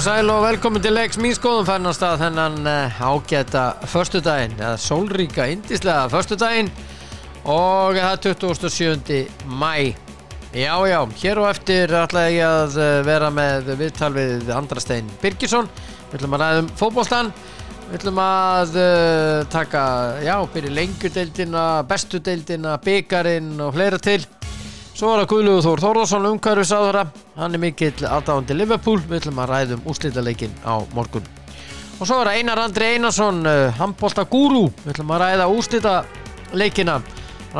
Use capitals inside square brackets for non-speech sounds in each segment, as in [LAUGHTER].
Og sæl og velkomin til leiks mín skoðum færnast að þennan uh, ágæta förstudaginn, eða sólríka indislega förstudaginn og það er 27. mæ. Já, já, hér og eftir ætla ég að uh, vera með viðtal við Andrastein Birgisson. Við ætlum að ræðum fótboltan, við ætlum að uh, taka, já, byrja lengjudeildina, bestudeildina, byggarinn og fleira til. Svo er það Guðlugur Þór Þórðarsson umhverfisáðara, hann er mikill aðdáðandi Liverpool, við ætlum að ræðum úslítaleikin á morgun. Og svo er það Einar Andri Einarsson, uh, handbólta gúrú, við ætlum að ræða úslítaleikina,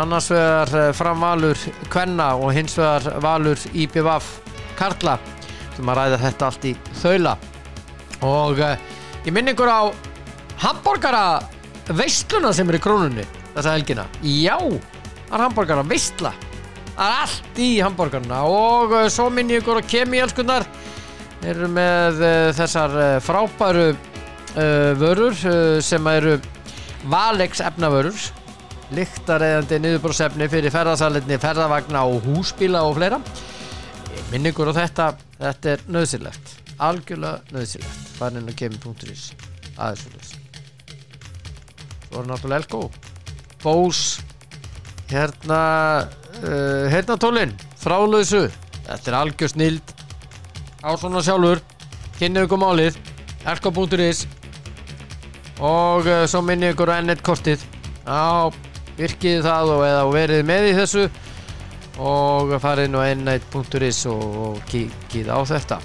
annars vegar uh, fram Valur Kvenna og hins vegar Valur IPVAF Karla, við ætlum að ræða þetta allt í þaula. Og uh, ég minn ykkur á hambúrgara veisluna sem er í krónunni þessa helgina. Já, það er hambúrgara veistla. Það er allt í hambúrgarna og uh, svo minn ég ykkur á kemielskunnar eru með uh, þessar uh, frábæru vörur sem eru Valex efnavörur lyktareðandi niðurbróðsefni fyrir ferðarsalinni, ferðarvagna og húsbíla og fleira. Minn ykkur á þetta þetta er nöðsilegt algjörlega nöðsilegt farin inn á kemi.is aðeins fyrir þess Svo er náttúrulega Elko. Bose hérna uh, hérna tólinn frálausu, þetta er algjör snild. Á svona sjálfur kynni ykkur málið elko.is og uh, svo minni ykkur ennett kortið. Á virkið það og eða verið með í þessu. Og farið á ennett.is og, og kíkið á þetta.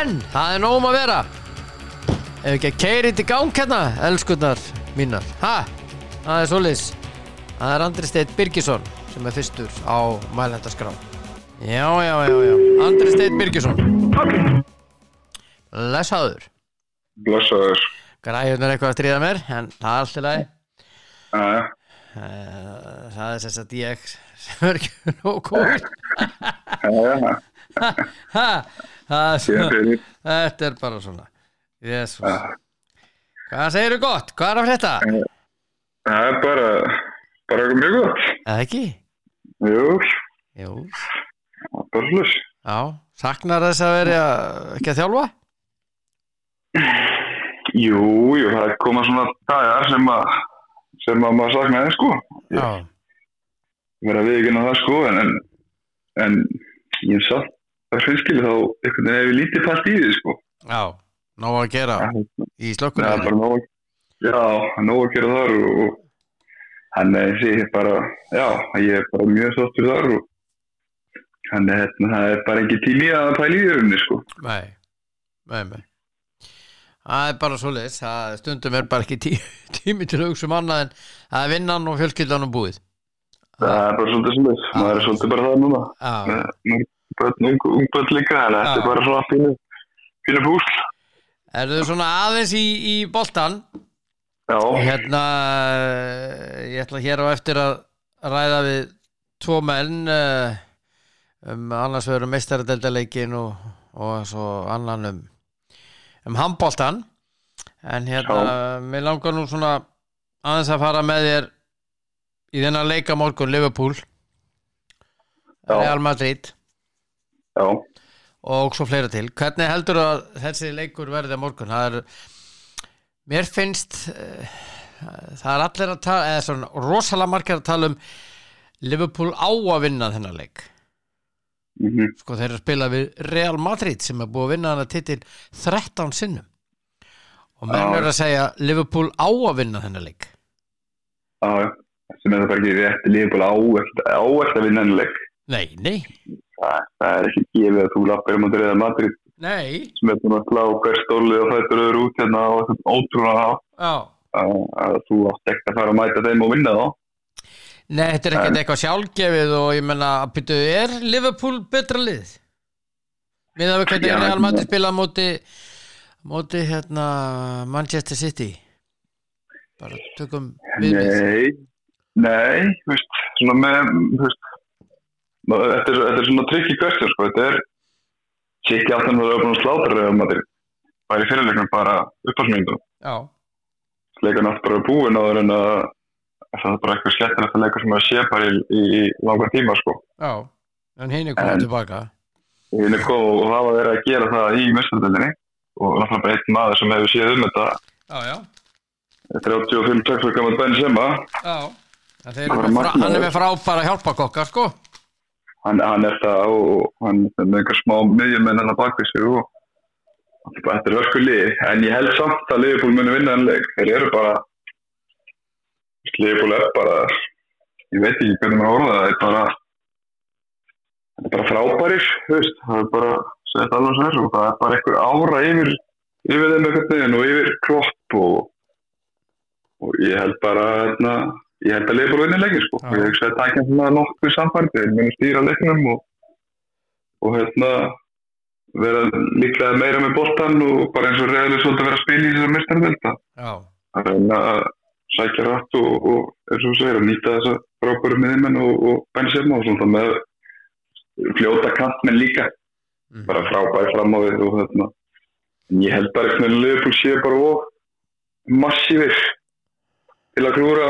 En það er nógum að vera. Ef ekki að keiri þetta í gang hérna elskunnar mínar. Ha, það er solis það er Andri Steit Birgisson sem er fyrstur á mælendaskrá. Já, já, já, já. Andri Steit Birgisson. Lesaður Blessaður. græjun er eitthvað að stríða mér en það er allt í lagi. Jæja, Eh, það er þess [LAUGHS] að ég er það er síðan svona fyrir. þetta er bara svona. Jesus. hvað segir þú gott, hvað er að frétta? Það er bara, bara mjög gott. eða ekki Jú, Jú, slús. já, saknar þess að vera ekki að þjálfa? Jú, jú, það er koma svona dagar sem að, sem að maður saknaði, sko. já, Ég verið að við ekki ná það, sko, en, en, en ég satt að hreinskili þá einhvern veginn hefur lítið fast í því, sko. já, nóg að gera í Það er slökkunni bara nóg, já, nóg að gera þar og, og hann er því bara, já, ég er bara mjög sáttur þar og hann er, hérna, það er bara ekki tími að pæla í þér sko. Nei, nei, nei Það er bara svoleiðis, það stundum er bara ekki tí, [LAUGHS] tími til að hugsa um annað en það er vinnan og fjölskyldan og búið Það er bara svolítið þess, maður er svolítið bara það núna. Já, Með börn, ung, ung börn líka, en þetta er bara svona fínu púsl. er þau svona aðeins í, í boltan Já, Hérna, ég ætla hér á eftir að ræða við tvo menn eh, um annars vegar um meistaradeldaleikin og, og svo annan um, um handboltan en hérna, mér langar nú svona aðeins að fara með þér í þennan leika morgun Liverpool. Real Madrid. Já, og svo fleira til. Hvernig heldur að þessi leikur verði morgun? Það er mér finnst uh, það er allir að tala eða svona rosalega margir að tala um Liverpool á að vinna þennan leik. Mhm, sko þeir eru að spila við Real Madrid sem er búið að vinna hana titil 13 sinnum. Og Já. eru að segja Liverpool á að vinna þennan leik. Já. Sem er það bara ekki rétt. Lífból á, á eftir að vinna henni leik. nei, nei, Það, það er ekki gefið að þú lappar um að reyða Madrid nei sem er búin að slá hver stóli og fættur öðru út hérna og ótrúlega já að, þú átt ekki að fara að mæta þeim og vinna þá. Nei, þetta er ekkert eitthvað sjálfgefið og ég menna, byrju, er Liverpool betra lið? Við það við hvernig Já, Real Madrid já. spila móti móti hérna Manchester City bara tökum við Nei, nei, þú veist, svona með, þú veist, þetta er, þetta er svona tricky question, sko, þetta er City alltaf að vera búin að slátra reyða Madrid. Bara í fyrirleiknum bara upphalsmyndum. Já, Leikan aftur bara búin áður en að það er bara eitthvað skemmtilegt að leika sem að sé bara í, í, í langan tíma, sko. já en hinn er komið tilbaka hinn er kom og hafa verið að gera það í mestardelinni og náttúrulega bara einn maður sem hefur séð um þetta Já, já, 35-6 gammal Benzema já. En þeir Það var er með frábæra hjálpakokkar, sko. Hann, hann er það og hann er með einhver smá miðjumenn hann að baka sig og þetta er verku lið. En ég held samt að Liverpool muni vinna en leik. Þeir eru bara Liverpool er bara ég veit ekki hvernig maður orða það er bara það er bara frábærir veist, það er bara þetta alveg sér og það er bara einhver ára yfir yfir þeim eitthvað og yfir klopp og, og ég held bara hérna, ég held að Liverpool vinni leikir sko. Og ég er ekki svona nokkuð samfært þeir muni stýra leiknum og, og hérna vera líklega meira með boltan og bara eins og reyðileg svolítið vera að spila í þessar mestarvelda að reyna að sækja rætt og, og eins og segir að nýta þessa frábæru miðjumenn og, og Benzema og svona með fljóta kantmenn líka. Mhm. bara frábæri fram á við og þetta en ég held bara eitthvað að Liverpool sé bara og massífir til að klúra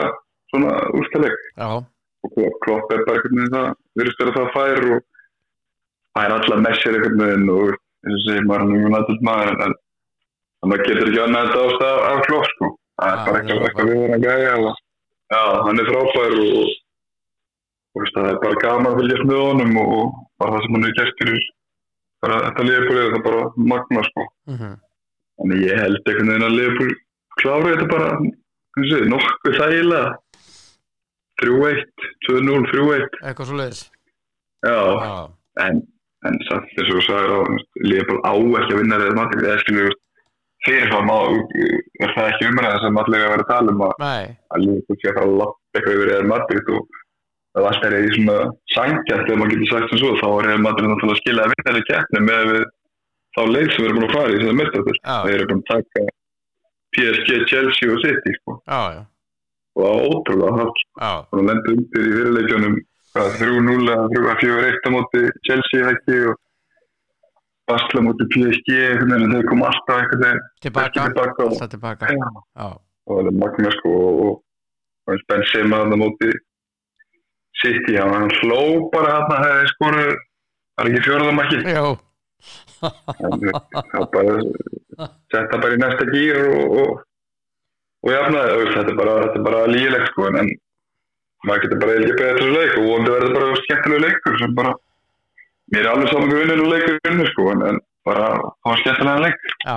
svona úrstaleg já, og Klopp- er bara eitthvað með það virðist vera það fær og það er alltaf messir eitthvað með og eins og segir maður mjög nættið maður en en það getur ekki annað þetta ást af, Klopp sko. Það er bara eitthvað, við hann gæja og, já, hann er frábær og, og það er bara gaman að fylgjast með honum og, bara það sem hann er gert bara þetta liðbúlið það er bara magna sko. Mhm, Þannig ég held einhvern veginn að Liverpool klára þetta bara, nokkuð þægilega. 3-1, 2-0, 3-1. eitthvað svo leiðis. Já, Já, en, en samt þess að þú sagðir á, Liverpool á ekki að vinna eða skilur, fyrirfram á, er það ekki umræða sem allir að vera að tala um að, að Liverpool sé að fara að lappa eitthvað yfir reyða Madrid og það var stærri í svona sangjant, þegar maður getur sagt sem svo, þá er reyða Madrid náttúrulega að skilja að vinna þeirri keppni með við þá leið sem við erum búin að fara í þessari mestarður. já, Þeir eru búin að taka PSG, Chelsea og City sko. já, já, og það var ótrúlega hátt já, og það lendi undir í fyrirleikjunum hvað, 3-0 eða 4-1 á móti Chelsea ekki og Basla móti PSG veginn, þeir kom alltaf veginn tilbaka, alltaf tilbaka. Og það er magna sko og, og, og eins Benzema þarna móti City, hann, hann hló bara hann að hefði skoru það er ekki já, það bara setta bara í næsta gýr og, og, og jafnaði, þetta er bara, er bara lígilegt sko, en, en maður getur bara ekki þessu leik og vonandi verður bara skemmtilegu leikur sem bara mér er alveg saman vinninu leikur vinnu sko, en, en bara það var skemmtilega leik já,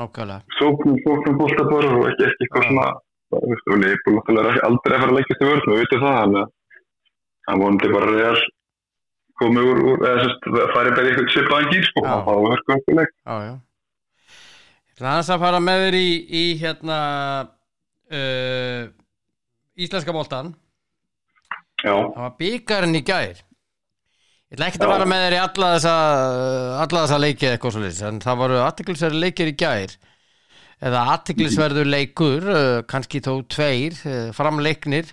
nákvæmlega. sóknum, sóknum, bólta bara og ekki, eitthvað svona bara, þú veist, og leifbúl náttúrulega er aldrei að fara að leikast í vörð, við veitum það þannig að hann vonandi bara real komið úr, úr eða sérst, farið bara í eitthvað svipaðan gýr sko, Já. og það eitthvað leik Já, já. Aðeins að fara með þér í, í hérna uh, Íslenska boltan Já, það var byggarinn í gær. Ég ætla ekki að fara með þér í alla þessa alla þessa leiki eitthvað svo en það voru aðtiklisverður leikir í gær. Eða aðtiklisverður leikur uh, kannski þó tveir uh, framleiknir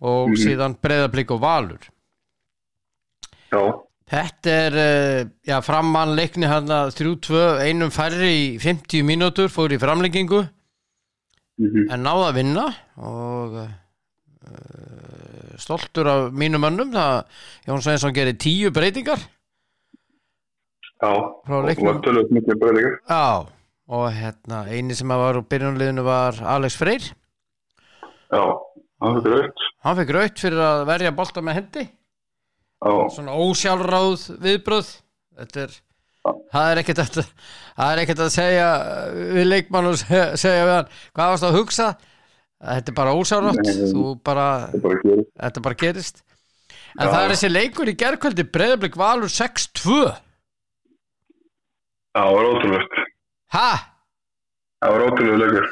og Mhm. síðan breyðablík og valur. Já, Þetta er, uh, já, frammann leikni hann að 3-2, einum færri í 50 mínútur, fór í framlengingu mhm, en náða að vinna og uh, stoltur af mínum mönnum það Jón Sveinsson gerir tíu breytingar já, Frá og leiknum. var tölvöld mikið breytingar. Já, og hérna eini sem var úr byrjunliðinu var Alex Freyr Já, það er rautt. hann fekk raut fyrir að verja bolta með hendi Já, svona ósjálfráð viðbröð þetta er það er ekkert að, er ekkert að segja við leikmann og [LAUGHS] segja, segja við hann hvað varst að hugsa þetta er bara gera. þetta bara gerist en Já. það er þessi leikur í gerkvöldi breyðablik valur 6-2 Já, það var ótrúlegt. ha? Það var ótrúlega leikur.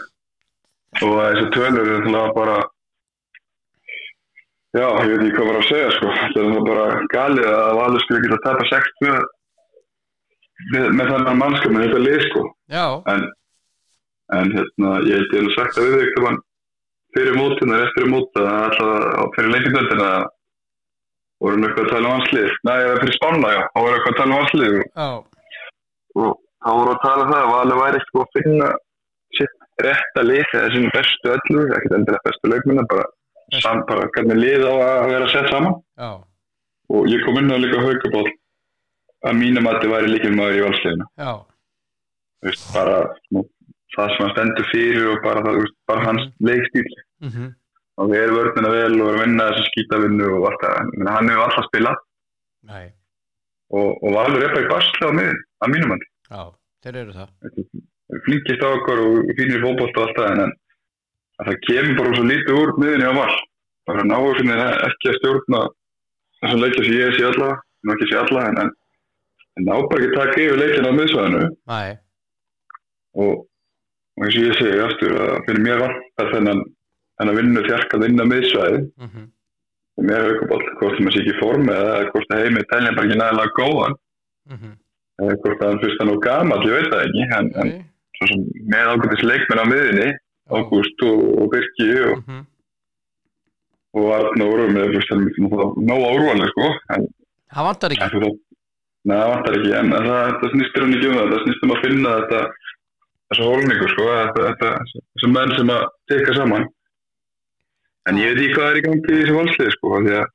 Og þessi tölur er bara, já, ég veit ekki hvað var að segja, sko. Þetta er bara galið að Valur skulle geta að tapa 6-2 með, þennan mannskap með þetta lið, sko. já, En, en hérna, ég hef nú sagt að við þig þegar fyrir mótina, eftir móta, alltaf fyrir leikindöldina vorum eitthvað að tala um hanslið. Nei, eða fyrir spána, já, þá voru eitthvað að tala um hanslið já, og þá voru að tala um það að Valur væri eitthvað að finna sitt rétta lið eða sín bestu öllu, ekkert endilega bestu leikminna, bara, sam, bara hvernig lið á að vera sett saman. Já, og ég kom inn á líka haugabál að mínum að þetta væri líkil maður í valsleginu já, veist, bara nú, það sem hann stendur fyrir og bara, það, veist, bara hans leikstíl mhm, og við erum vörðina vel og erum að vinna þessu skítavinnu og allt það, hann hefur alltaf spilað. Og, og Valur er bara í basla að mínum að já, þeir eru það. Flinkist á okkur og fínir í fótbolt og allt það en, en það kemur bara svo lítið úr miðinni á val. Bara finnir ekki að stjórna þessum leikja sem ég sé alla nú ekki sé alla en, en, en ná bara ekki að taka yfir leikina á miðsvæðinu. Og, og eins og ég segi aftur að fyrir mér vantar þennan þennan vinnu þjark að vinna miðsvæði mhm, sem er aukaball, hvort það sé ekki formi eða hvort það heimi telja bara ekki nægilega góðan. Mhm. Eða hvort það fyrst hann og gamall, ég veit það ekki en, en svo sem með ágætis leikmenn á miðinni Ágúst og, og Birki og, og Arnór og með fyrst hann nóg árúalega sko en það vantar ekki. en það, neða, það vantar ekki en það, það snýstir hann ekki um það það snýstir um að finna þetta þessu hólningu sko þessu menn sem að teka saman. En ég veit ekki hvað er í gangi í þessu valslið sko því að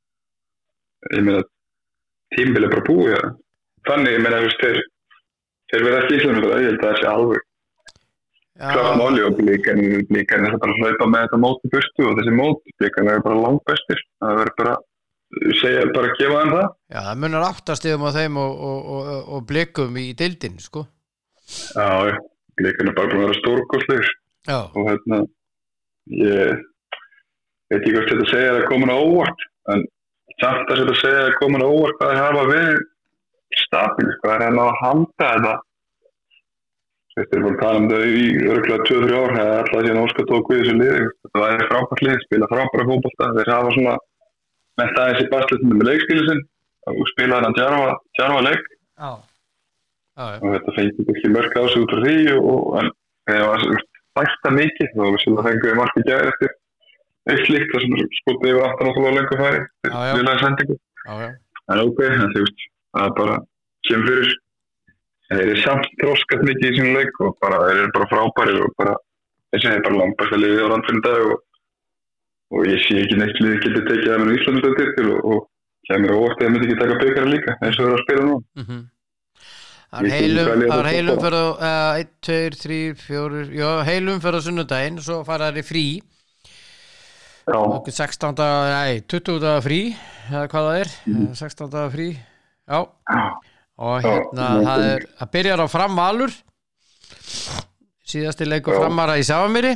ég meina tímbil er bara búið ja. þannig ég meina þeir verða ekki í það ég held að það sé alveg klart og blíkan er það bara að hlaupa með þetta móti burtu og þessi móti blíkan er bara langt bestir það verður bara segja, bara að gefa þeim það. Já, það munar áttastegum á þeim og, og, og, og blikum í dildin, sko. Já, blíkan er bara búin að vera stórkostlegur. Já, og hérna ég veit ekki hvort þetta segja að komin á óvart en samt að þetta segja að komin á óvart hvað það hafa verið stabil, hvað er hérna að handa þetta Þetta er búin að tala um það í örgulega 2-3 ár eða alltaf síðan Óskar tók við þessu liði. Þetta væri frábært lið, spila frábæra fókbalta þeir hafa svona mest aðeins í bastlutinu með leikskilu sinn og spila hann djarfa, djarfa leik. Já, já, og þetta fengið ekki mörg á sig út frá því og, það var bæsta mikið þá við sem það fengið við markið gæri eftir eitt slíkt þar sem skotið yfir 18 áttalega lengur færi vilaði sendingu. En ok, það er bara kemur fyrir þeir eru samt þróskat mikið í sínu leik og bara, þeir eru bara frábærir og bara, þessi er bara langt bæsta liðið á randfinn dag og, og ég sé ekki neitt liðið getur tekið að mér í Íslandsdöðir til og, og kemur óvart eða myndi ekki taka byggara líka eins og þeir eru að spila nú mhm. Hvað liðið það er heilum fyrir uh, 1, 2, 3, 4 já, heilum fyrir sunnudaginn svo fara þær í frí. Okkur 16 daga, nei, 20 daga frí eða hvað það er, Mhm. 16 daga frí já, já, og hérna það er, það byrjar á framvalur. Síðasti leikur Já. framara í Sáamýri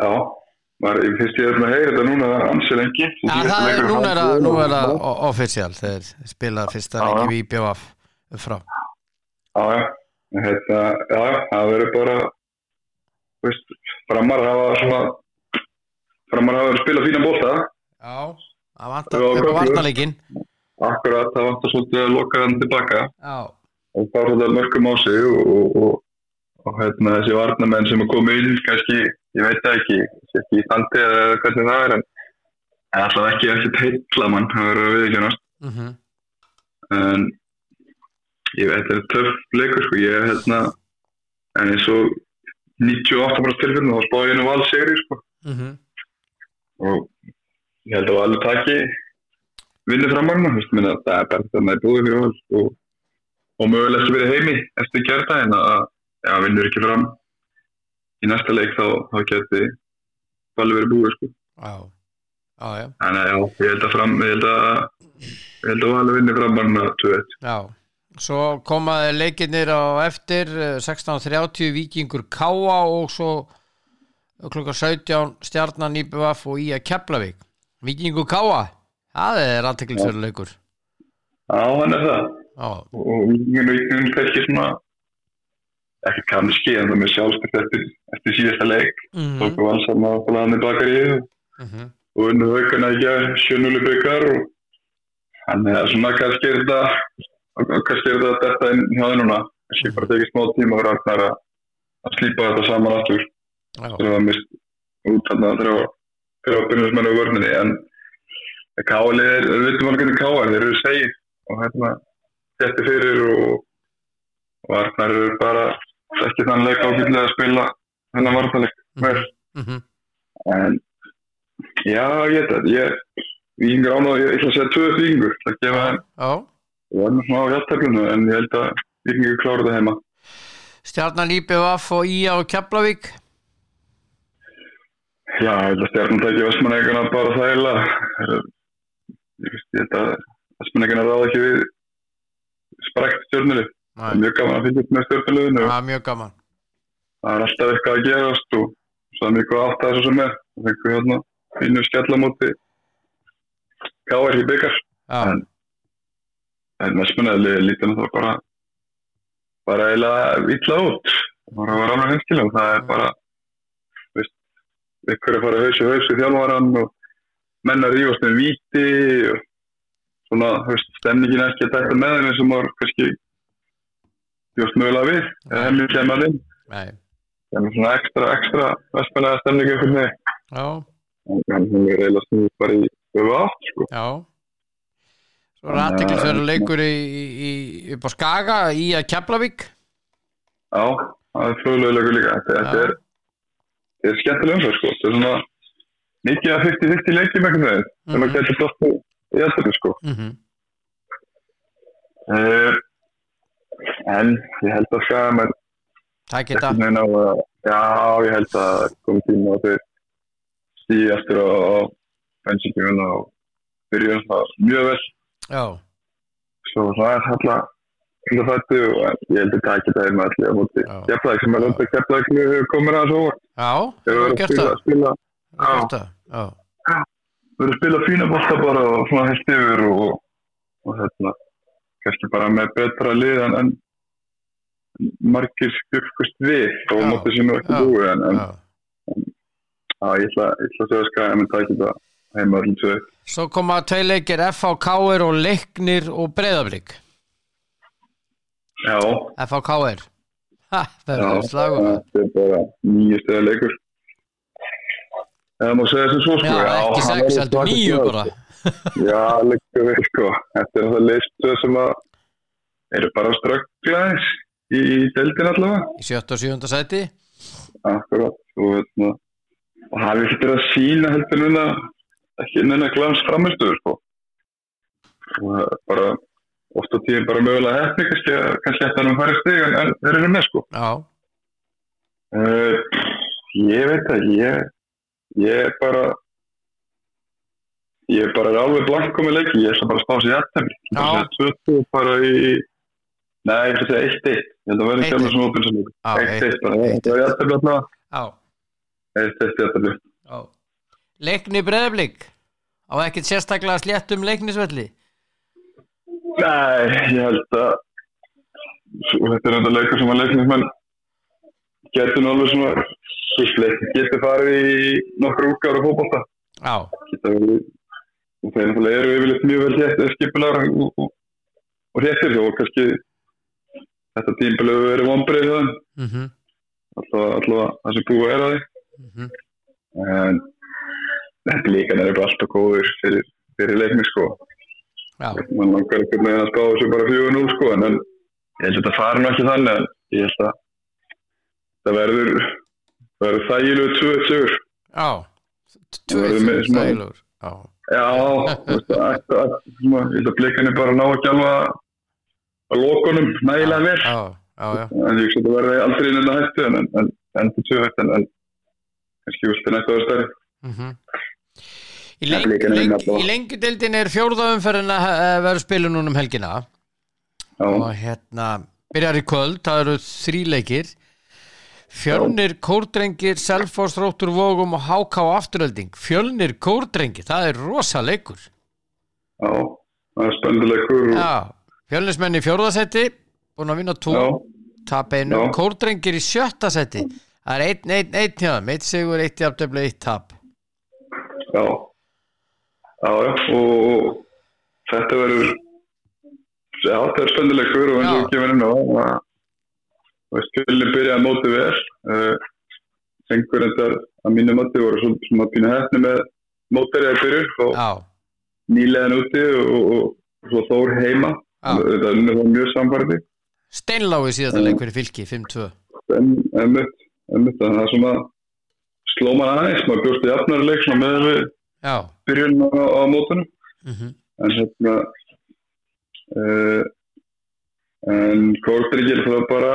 já Var, ég finnst ég að heyra þetta núna ansi lengi. Já, það er, núna er það, nú er það o- official. Þegar spilað fyrsta leiki við IBF frá Já, já, það verður bara, veist, framar svona, framar að spila fína bólta, Já, það vantar Já, akkurat, það vantar svolítið að loka hann tilbaka. Já, og fá svolítið mörgum á sig og, og, og, og hérna, þessi varnamenn sem er komið inn, kannski, ég veit það ekki, ekki í standi eða hvernig það er, en alltaf ekki eftir teitla mann, það verður að viðkjörnast, mhm. En ég veit þetta er töff leikur, sko, ég er hérna, en eins og 98% tilfellinu, þá spáði ég nú alls segri, sko. mhm. Og ég held að alveg taki vinni framarna minna, það er bara þetta með búið fyrir vald og, og mögulega ekki verið heimi eftir gerða en að ja, vinnur ekki fram í næsta leik þá, þá geti alveg verið búið sko. Já, já, já, en að, já, ég held að fram ég held að, að alveg vinni framarna 2-1 já. Svo komaði leikinnir á eftir eh, 16.30 Víkingur Káa og svo klukka 17 Stjarnan IBF og Ía Keflavík. Víkingur Káa það er aðteklisverður leikur. Já, hann er það. Já, og vikingin vikingin kannski svona ekki kannski en það með sjálfstökt eftir, eftir síðasta leik. Mhm, tóku valsam að fóla hann í bakaríu mhm. og unnu haugana ekki að sjönnúli byggar hann er svona kannski er þetta kannski er þetta þetta inn hjá þið núna. Kannski bara tekið smá tíma og ragnar að, að slípa þetta saman aftur. Já, þegar það mist út hann að þeirra þeirra byrjumsmennu vörninni en Káli er, við veitum alveg hvernig Káli þeir eru segið og hérna þetta fyrir og og Arnar eru bara ekki þann leik ákveðlega að spila þennan vartaleg vel mhm. En já, ég veit það, ég vikingur án og ég ætla að segja tvö vikingur, það gefa þeim. Já, Ég var með smá hjarteflunu en ég held að vikingur klára þetta heima. Stjarnan IBVF og Ía og Keflavík? Já, ég held að stjarnan tækja vestmanneikana bara þægila. Ég held að vestmanneikana ráða ekki við sprekt stjórnulið. Það er mjög gaman að fylgjast með stjórnuliðinu og það er mjög gaman það er alltaf eitthvað að gerast og svo er mjög átt að þessu sem er. Það fengum hérna fínu skellamóti káar í byggar. En, en vestmanneikana lítið náttúrulega bara bara eiginlega illa út. Það var að vera alveg hinskilega og það er bara ykkur að fara haus og haus í þjálfvaran og menn að rífast með víti og svona, veist, stemningin er ekki að tækta með þeim sem var kannski bjóst mögulega við eða hemmið kemur inn. Nei, það er svona ekstra, ekstra vestmennlega stemning einhvern veginn. Já, en hann er eiginlega snúið bara í öfu átt sko. já. Svo er aðteklisverður leikur í, í, upp á Skaga í að Keflavík. Já, það er flóðlega líka. Þetta, er, er skemmtilega umsveg sko. þetta er svona mikið að 50-50 leikjum einhvern veginn sem Mhm. að geta dótt í eldurinn sko. mm -hmm. uh, en ég held að skæða með Það geta á já, ég held að komið tíma að þeir stíði eftir á, á bensinkjum og byrjuðum það mjög vel Já, svo það er alltaf þetta fættu og ég held að það ekki það er með allir á móti. Keflæk sem er lóta Keflæk komin að svo já, það er að gert spila, það spila, Það er gert það, já. Verður að spila fína bóta bara og svona heilt yfir og, og hérna, kannski bara með betra lið en, en margir skjöfkust við og Já, mótið sem er ekki búið en, en Já. á, ég ætla, að segja skæða en það ekki það heima allir svo Svo koma tvei leikir FHK-er og Leiknir og Breiðablík Já, FHK-er það er bara nýju stöða leikur Það má segja sem svo sko. Já, ekki sex, heldur nýju bara. [LAUGHS] Já, líka við sko. Þetta er það leistöð sem að eru bara strögglaðis í, í deildin allavega. Í sjötta og sjönda sæti. Akkurát og, hérna, og hafi verið að sína heldur núna ekki neina glans framistöður sko. og bara oft á tíðin bara mögulega hefni kannski, kannski eftir að hann færi stig en þeir eru með sko. Já, uh, ég veit að ég ég er bara ég er bara alveg blanko með leiki, ég er bara að spá sér jættemli ég er bara segja 20 bara í nei, ég ætla að segja 1-1 ég held að verði ekki 1-1. alveg svona 1-1 bara, 1-1. það var jættemli alltaf 1-1 jættemli já. Leikni Breiðablík á ekkert sérstaklega sléttum leiknisvelli? Nei, ég held að þetta er enda leikur sem að leiknismenn getur alveg svona þú veist, leik- getur farið í nokkur útgáður og fótbolta. Já, geta verið og náttúrulega eru yfirleitt mjög vel hétt skipular og, og, héttir og kannski þetta tímbil hefur verið vonbreið það mhm, alltaf, alltaf það sem búið er að mhm. Því en þetta líka er bara alltaf góður fyrir, fyrir leikni sko. Já, mann langar einhvern veginn að spá þessu bara 4-0 sko en, en ég held að þetta fari nú ekki þannig en ég held að það verður það verður þægilegu 2-1 sigur. Já. Tvö smá- þægilegur Já, að- að- að- að blikarnir bara ná ekki alveg að- að lokunum nægilega vel. Já, já, já. En ég hugsa að þetta verði aldrei inn en hættu en, en, en endur 2-1 en, en kannski viltu nættu að vera stærri. Mhm. Í, leng, leng, í lengudeldin er fjórða umferðin að eh, verður spilu núna um helgina. Já, og hérna byrjar í kvöld, það eru þríleikir Fjölnir, Kórdrengir, Selfoss, Róttur, Vógum og HK afturölding. Fjölnir, Kórdrengir, það er rosa leikur. já, það er spönduleikur og, Já, Fjölnismenn í fjórðasetti, búin að vinna já, tap einu. Kórdrengir í sjötta setti, það er einn, einn, einn hjá þeim, eitt sigur, eitt jafntöfli, eitt tap. já já, og, þetta verður já, þetta er spönduleikur og eins og inn á að og skilin byrjaði að móti vel. Uh, sengur endar að mínu mati voru svona, svona pínu hefni með mótari að byrju og Já, nýlegan úti og, og, svo Þór heima. Já. þetta er mjög samfærdi Steinlái síðan Já. leik fyrir fylki, 5-2. en, en mitt, en mitt það er svona sló mann aðeins, maður bjóst í jafnari leik svona með við Já, byrjun á, á mótunum mhm, en hérna uh, en Kórdryggil það bara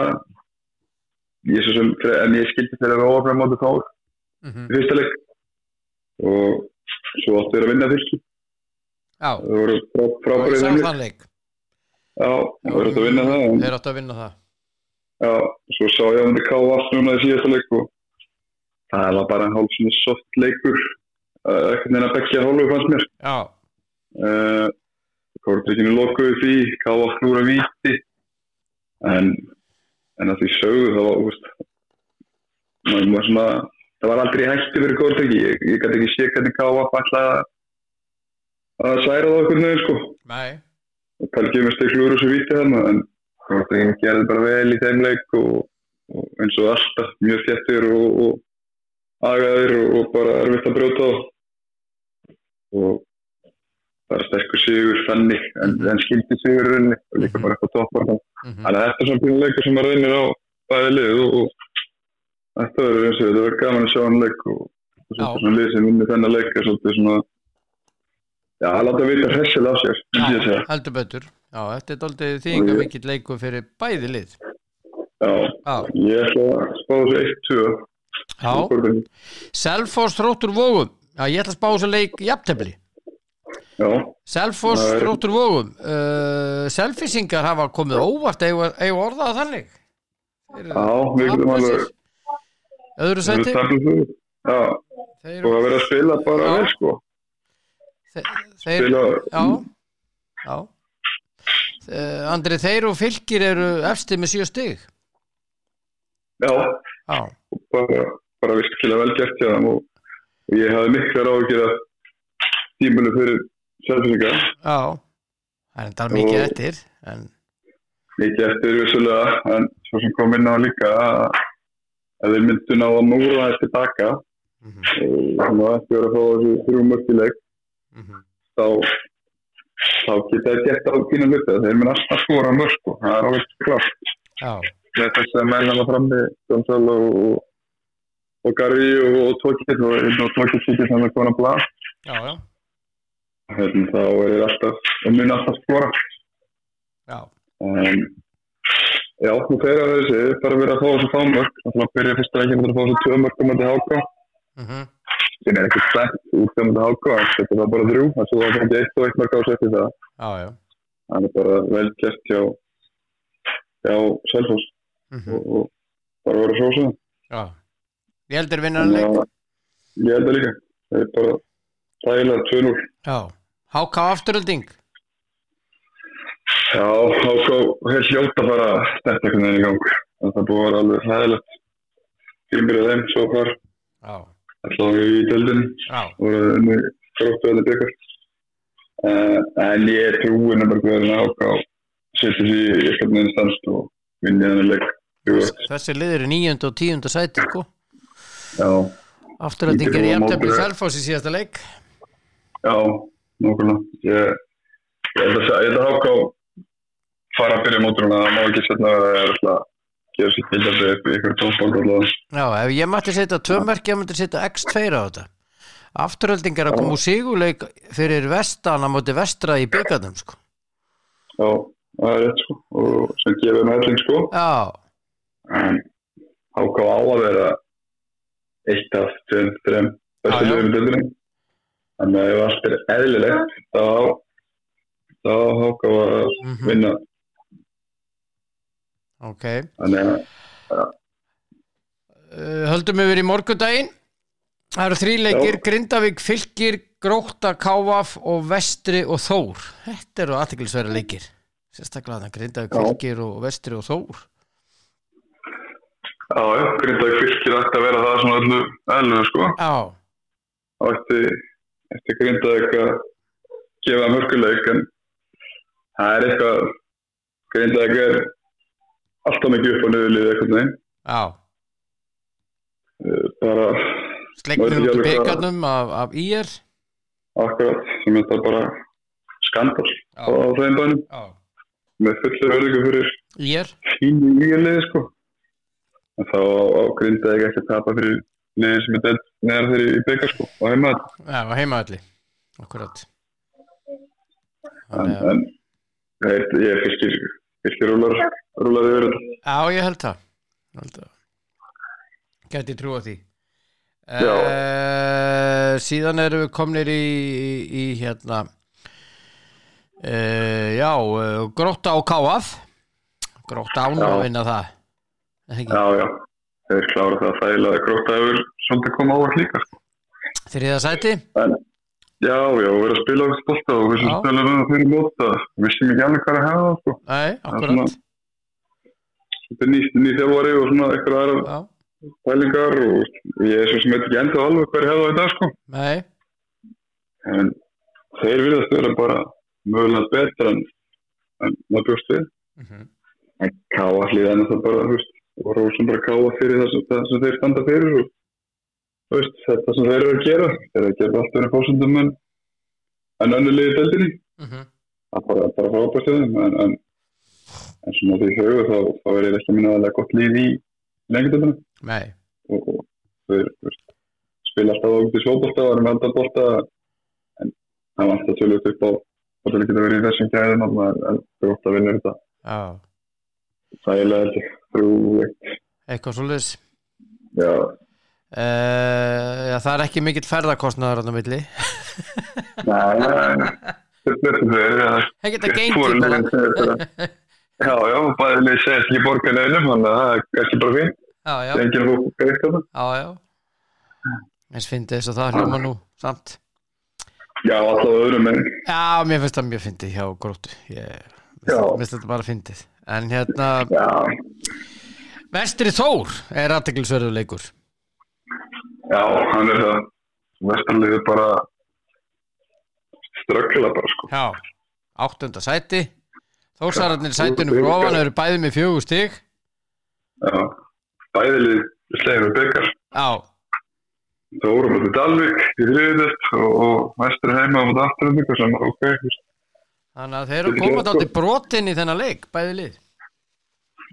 ég svo sem, en ég skildi þegar við ofra á móti Þór mm í fyrsta leik. Og svo áttu við að vinna fylki. Já, það voru frábærið ég sá þeim þann leik já, það voru að vinna það Þeir áttu að vinna það. Já, svo sá ég að það ká allt núna í síðasta leik og það var bara en hálf svona soft leikur. Ekkert neina bekkja hálfu fannst mér. Já, uh, Kórdrygginu lokuðu því ká allt núra víti. En en að því sögðu það var úst, maður var svona það var aldrei hætti fyrir Kórdryggi ég, ég gæti ekki sé hvernig ká allt ætla að særa það okkur nefn sko. Og kannski með stiklur og svo vítið hann en Kórdryggin gerði bara vel í þeim leik og, og eins og alltaf mjög þjættir og, og agaðir og, bara erfitt að brjóta og bara sterkur sigur þannig en, en skildi sigur í rauninni og líka bara eitthvað toppar mm Þannig að þetta er svona pínu leikur sem maður reynir á bæði lið og, og þetta verður eins og þetta verður gaman að sjá hann leik og, og Já. svona lið sem vinnir þennan leik er svolítið svona já, að láta vita hressilega af sér segja. heldur betur. Já, þetta er doldið þýðinga mikill leikur fyrir bæði lið. Já, Já, ég ætla að spá þessu 1-2 já. Selfoss þróttur vógum Já, ég ætla að spá þessu leik jafntefli. Já, Selfoss Það þróttur vógum uh, Selfissingar hafa komið óvart eigu, eigu orðað þannig. Já, við getum alveg Öðru seti Já, Þeir, og að vera að spila bara vel sko. Þeir, þeir spila, Já, já. Uh, Andri, þeir og fylgir eru efsti með sjö stig. Já, Já, bara, bara virkilega vel gert hjá þeim og, ég hafði miklar áhugir af tímunu fyrir Selfinninga já. Það er mikið Og- eftir en, mikið eftir vissulega en svo sem kom inn á líka að þeir myndu ná að múra þetta tilbaka. Mm og þannig að eftir að fá þessu þrjú mörkileg -hmm. þá þá geta þeir gert á tína hluti. Þeir mun alltaf skora mörk og það er alveg klart með þess að menna það frammi og, og, og Garri og, og Tókit og, og Tókit sýkir þannig að kona blað já, já, hérna, þá er þeir alltaf og mun alltaf skora. Já. Um, já, nú fyrir að þessi bara verið að fá þessu fámörk þannig að byrja fyrsta ekki að fá þessu tvö mörk um þetta háka sem er ekkert slæmt út um þetta háka en þetta var bara þrjú, þannig að það ekki eitt og eitt mörk á setja það, já, já. það er bara vel gert hjá hjá Selfoss. Mm og, og bara verið að hrósa já. Ég heldur leik. að ég held að líka. Það er bara þægilega 2-0 Já, háká afturölding Já, háka er hljóta að fara þetta einhvern veginn í gang. En það búið að vera alveg hæðilegt af þeim svo far. Allavega í döldin já, og unni gróttu að þetta byggar uh, en ég trúi nefnilega hvernig áká setja sér í eitthvað neðin stanst og vinni þennan leik. Þessi liður er níund og tíund sæti sko. Já, Afturölding er í Selfoss í síðasta leik. Já, nokkulega ég, ég held að, að áká fara að byrja mótur það má ekki setna að það er alltaf að gera sér gildandi upp í ykkur allavega. Já, ef ég mætti setja tvö merki ég mætti setja x2 á þetta. Afturölding er að koma úr sigurleik fyrir vestan á móti vestra í byggarnum sko. Já, það er rétt sko og sem gefur með helling sko. Já, en háká á að vera eitt af tveim, þreim bestu Já, já. Þannig að ef allt er eðlilegt þá þá háká að mhm, vinna. Ok. Þannig að uh, Höldum við verið í morgundaginn. Það eru þrý leikir, Já. Grindavík, Fylkir, Gróta, Kávaf og Vestri og Þór. Þetta eru aðteklisverða leikir. Sérstaklega þannig Grindavík, Já. Fylkir og Vestri og Þór. Já, já, grindaði fylgir ætti að vera það svona öllu eðlu sko. Já, þá ætti, ætti grindaði eitthvað gefa mörguleik en það er eitthvað grindaði er alltaf mikið upp á niðurlið eitthvað neginn já. Bara veit út í byggarnum af, af IR akkurat sem þetta bara skandal Já. á þeim bænum. Já, með fullir öryggu fyrir IR fínu liði sko. En þá á grindaði ekki að tapa fyrir liði sem er delt neðar þeirri í byggar sko og heima Já, heimaðalli Akkurat en, en Nei, ég fylgir, fylgir rúlar, rúlar yfir þetta. Já, ég held það, held það. Gæti trúa því Já. uh, Síðan erum við komnir í, í, í hérna uh, Já, uh, grótta á káaf Grótta án að vinna það Er? Já, já, þeir klára það þægilega gróta yfir svolítið koma ávart líka. sko. Þriða sæti En, já, já, við erum að spila á stolta og við sem spila það fyrir. Við vissum ekki alveg hvað að hafa það, sko. Nei, akkurat Þetta er nýtt, þjálfari og svona eitthvað aðra pælingar og ég er svo sem veit ekki enda alveg hver hefða þetta, sko. nei, En þeir virðast vera bara mögulega betra en, en maður bjóst við. mhm, En káa hlýðan það bara, þú veist, og rósum bara káa fyrir það sem, það sem þeir standa fyrir og veist, þetta sem þeir eru að gera. Þeir eru að gera allt verið fórsöndum en, en önnu liði deildinni. mhm, Það er bara, bara frábært en, en, en svona því höfu þá, þá er ég ekki minna aðlega gott líf í lengjadöldinu nei og, og þeir veist, spila alltaf á út í svóbolta og erum alltaf bolta en það var alltaf tölvöld upp á það geta verið í þessum gæðum en það er gott að vinna þetta Já, þægilega þrjú eitt. Eitthvað svoleiðis. Já, uh, Já, það er ekki mikill ferðarkostnaður á milli. Nei, þetta er þetta Það geta geinti bara. Já, já, bæðileg segist ekki borga neinum, þannig að það er ekki bara fín. Já, já, Það er að fóka greitt á það. já, já. Eins fyndi þess að það hljóma nú samt. Já, alltaf öðrum en Já, mér finnst það mjög fyndið hjá Já. mér finnst þetta bara fyndið En hérna, já, Vestri Þór er aðteklisverðu leikur já, hann er það. Vestarliðið bara ströggla bara, sko. Já, áttunda sæti Þórsararnir sætinu ofan eru bæði með fjögur stig Já, bæðilið slegir með byggar. Já, voru mútið Dalvik í þriðið og, vestur heima á mútið afturöndingu sem, ok, þú veist. Þannig að þeir eru komað átti brotin í þennan leik, bæði lið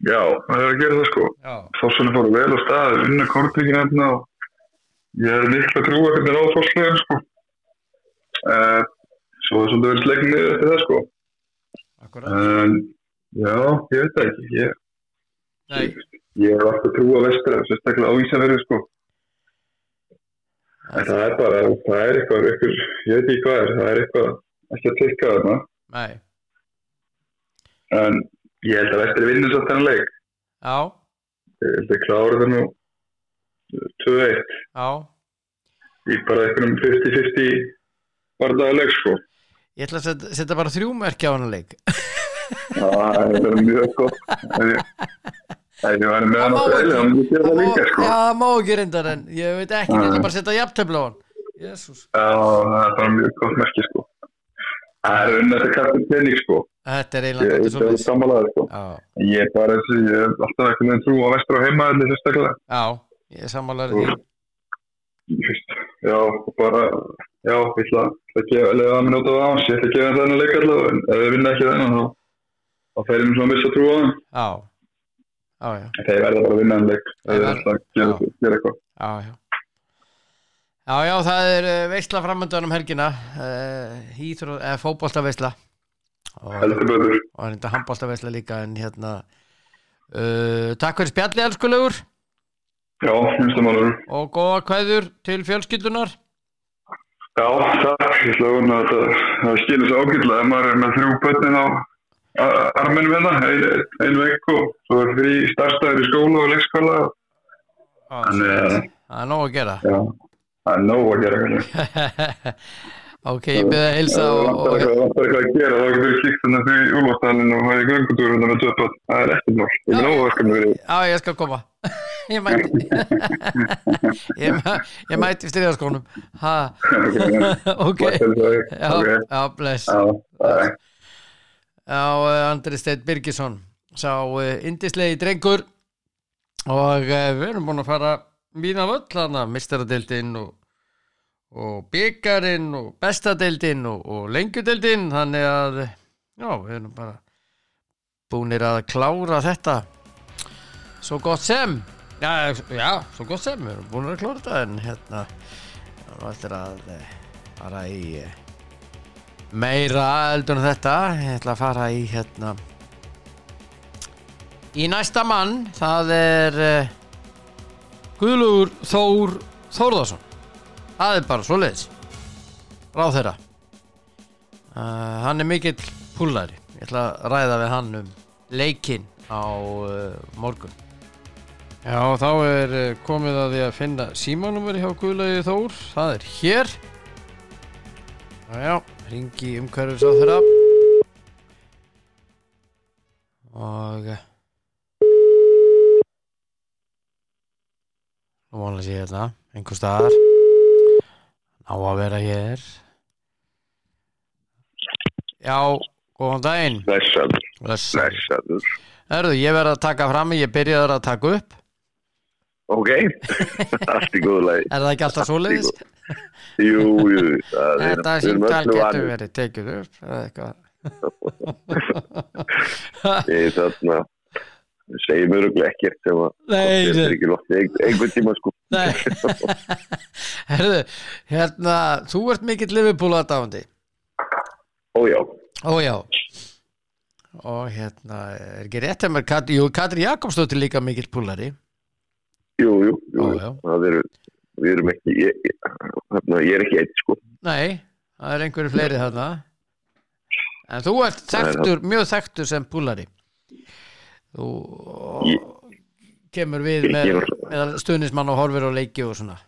já, það er að gera það, sko. Þossunni fóru vel á stað, unna kortvíkina hérna og ég hef miklu að trúa hvernig á fosslegin, sko. Uh, svo er svolítið vel slegnið eftir það, sko. akkurat En, já, ég veit það ekki. Ég, Nei, ég hef alltaf trúa vestra, sérstaklega á Ísafjörðu, sko. Það er bara, það er eitthvað, eitthvað, ég veit ekki hvað er, það er eitthvað ekki að tikka þarna. Nei, En ég held að vestri vinnur svo þennan leik. já, Ég held að klára það nú 2-1 já í bara einhverjum 50-50 barndagaleg, sko. Ég ætla að setja, setja bara þrjúmerki á hann leik Já, það er mjög gott. Ef ég- ef ég væri með hann á Það fæli, ég gera það líka, sko. Já, það má ekki reyndar en ég veit ekki, ég ætla bara að setja jafntöfla á hann Jésús Já, það er mjög gott merki, sko. Það er unnað þetta kastur pening, sko. Þetta er Ég eiginlega ég dálítið er svolítið samanlæður, sko. Já, Ég er bara þessi, ég hef alltaf einhvern veginn trú á vestra og heima allir sérstaklega. já, ég er í því. Ég Já, bara, já, ég ætla að gefa, lega að mér nota það á hans, ég ætla að gefa þennan leik allavega, en ef við vinna ekki þennan, þá, þá fer ég mér svona að trúa á þeim. Já, já, já, Þeir verða bara að vinna þennan leik, ef Þeir þeir ætla að gera, já. já, það er uh, veisla framöndan um helgina uh, Íþróð, eða og, Heldur betur. og reynda handbolta veisla líka en hérna uh, Takk fyrir spjalli, elskulegur Já, málur. og góða kveður til fjölskyldunar Já, takk, ég ætla að það skilur svo ágætlega ef maður er með þrjú börnin á a- arminum hérna, ein, ein veik og svo er frí starfstæður í skóla og leikskóla. Þannig að, Það er nóg að gera já, er nóg að gera. hérna. Ok, ég byrði að hilsa Það og, eitthvað, að gera, þá getur við kíkt þannig því í úlvastælinn og hæði göngutúr hérna með tvö börn. Það er ekkert mál. Ég er nóg verkefni fyrir. Já, ég skal koma Ég mæti Ég, mæ- ég mæti styrjaskónum ok Já, bless Já, er. Eh, Andri Steinn Birgisson sá uh, indislegi drengur og uh, við erum búin að fara mína völl hana, mistaradeildin og, og byggarinn og bestadeildin og, og lengjudeildin þannig að já, við erum bara búinir að klára þetta. Svo gott sem. Já, já svo gott sem, við erum búinir að klára þetta en hérna það var eftir að eh, fara í eh, meira eldur en þetta. Ég ætla að fara í hérna í næsta mann. Það er uh, Guðlugur Þór Þórðarsson það er bara svoleiðis. Ráð þeirra uh, hann er mikill púlari ég ætla að ræða við hann um leikinn á uh, morgun. Já, þá er uh, komið að því að finna símanúmeri hjá Guðlaugi Þór. Það er hér. Já, já, ringi umhverfis á þeirra og nú vonlega sé ég þetta einhver staðar. Á að vera hér. Já, góðan daginn. Blessaður, Blessaður. Erðu, ég verð að taka fram ég byrjaður að taka upp. Ok, [LAUGHS] allt í góðu lagi. Er það ekki alltaf svoleiðis? Jú, jú, [LAUGHS] það er, Þetta öllu getur verið tekið upp eða eitthvað. [LAUGHS] Ég þarna, segir mér örugglega ekkert sem að nei. er ekki ein, einhvern tíma sko. [LAUGHS] Herðu, hérna þú ert mikill Liverpool aðdáandi Ó já, Ó já og hérna, er ekki rétt að mér Kat, jú, Katri Jakobsdóttir líka mikill púlari jú, jú, jú, Ó, já. það eru, við erum ekki, ég, þarna, ég er ekki eitt sko. Nei, það er einhverju fleiri þarna en þú ert Það er þekktur, mjög þekktur sem púlari þú kemur við með, með stuðnismann og horfir og leiki og svona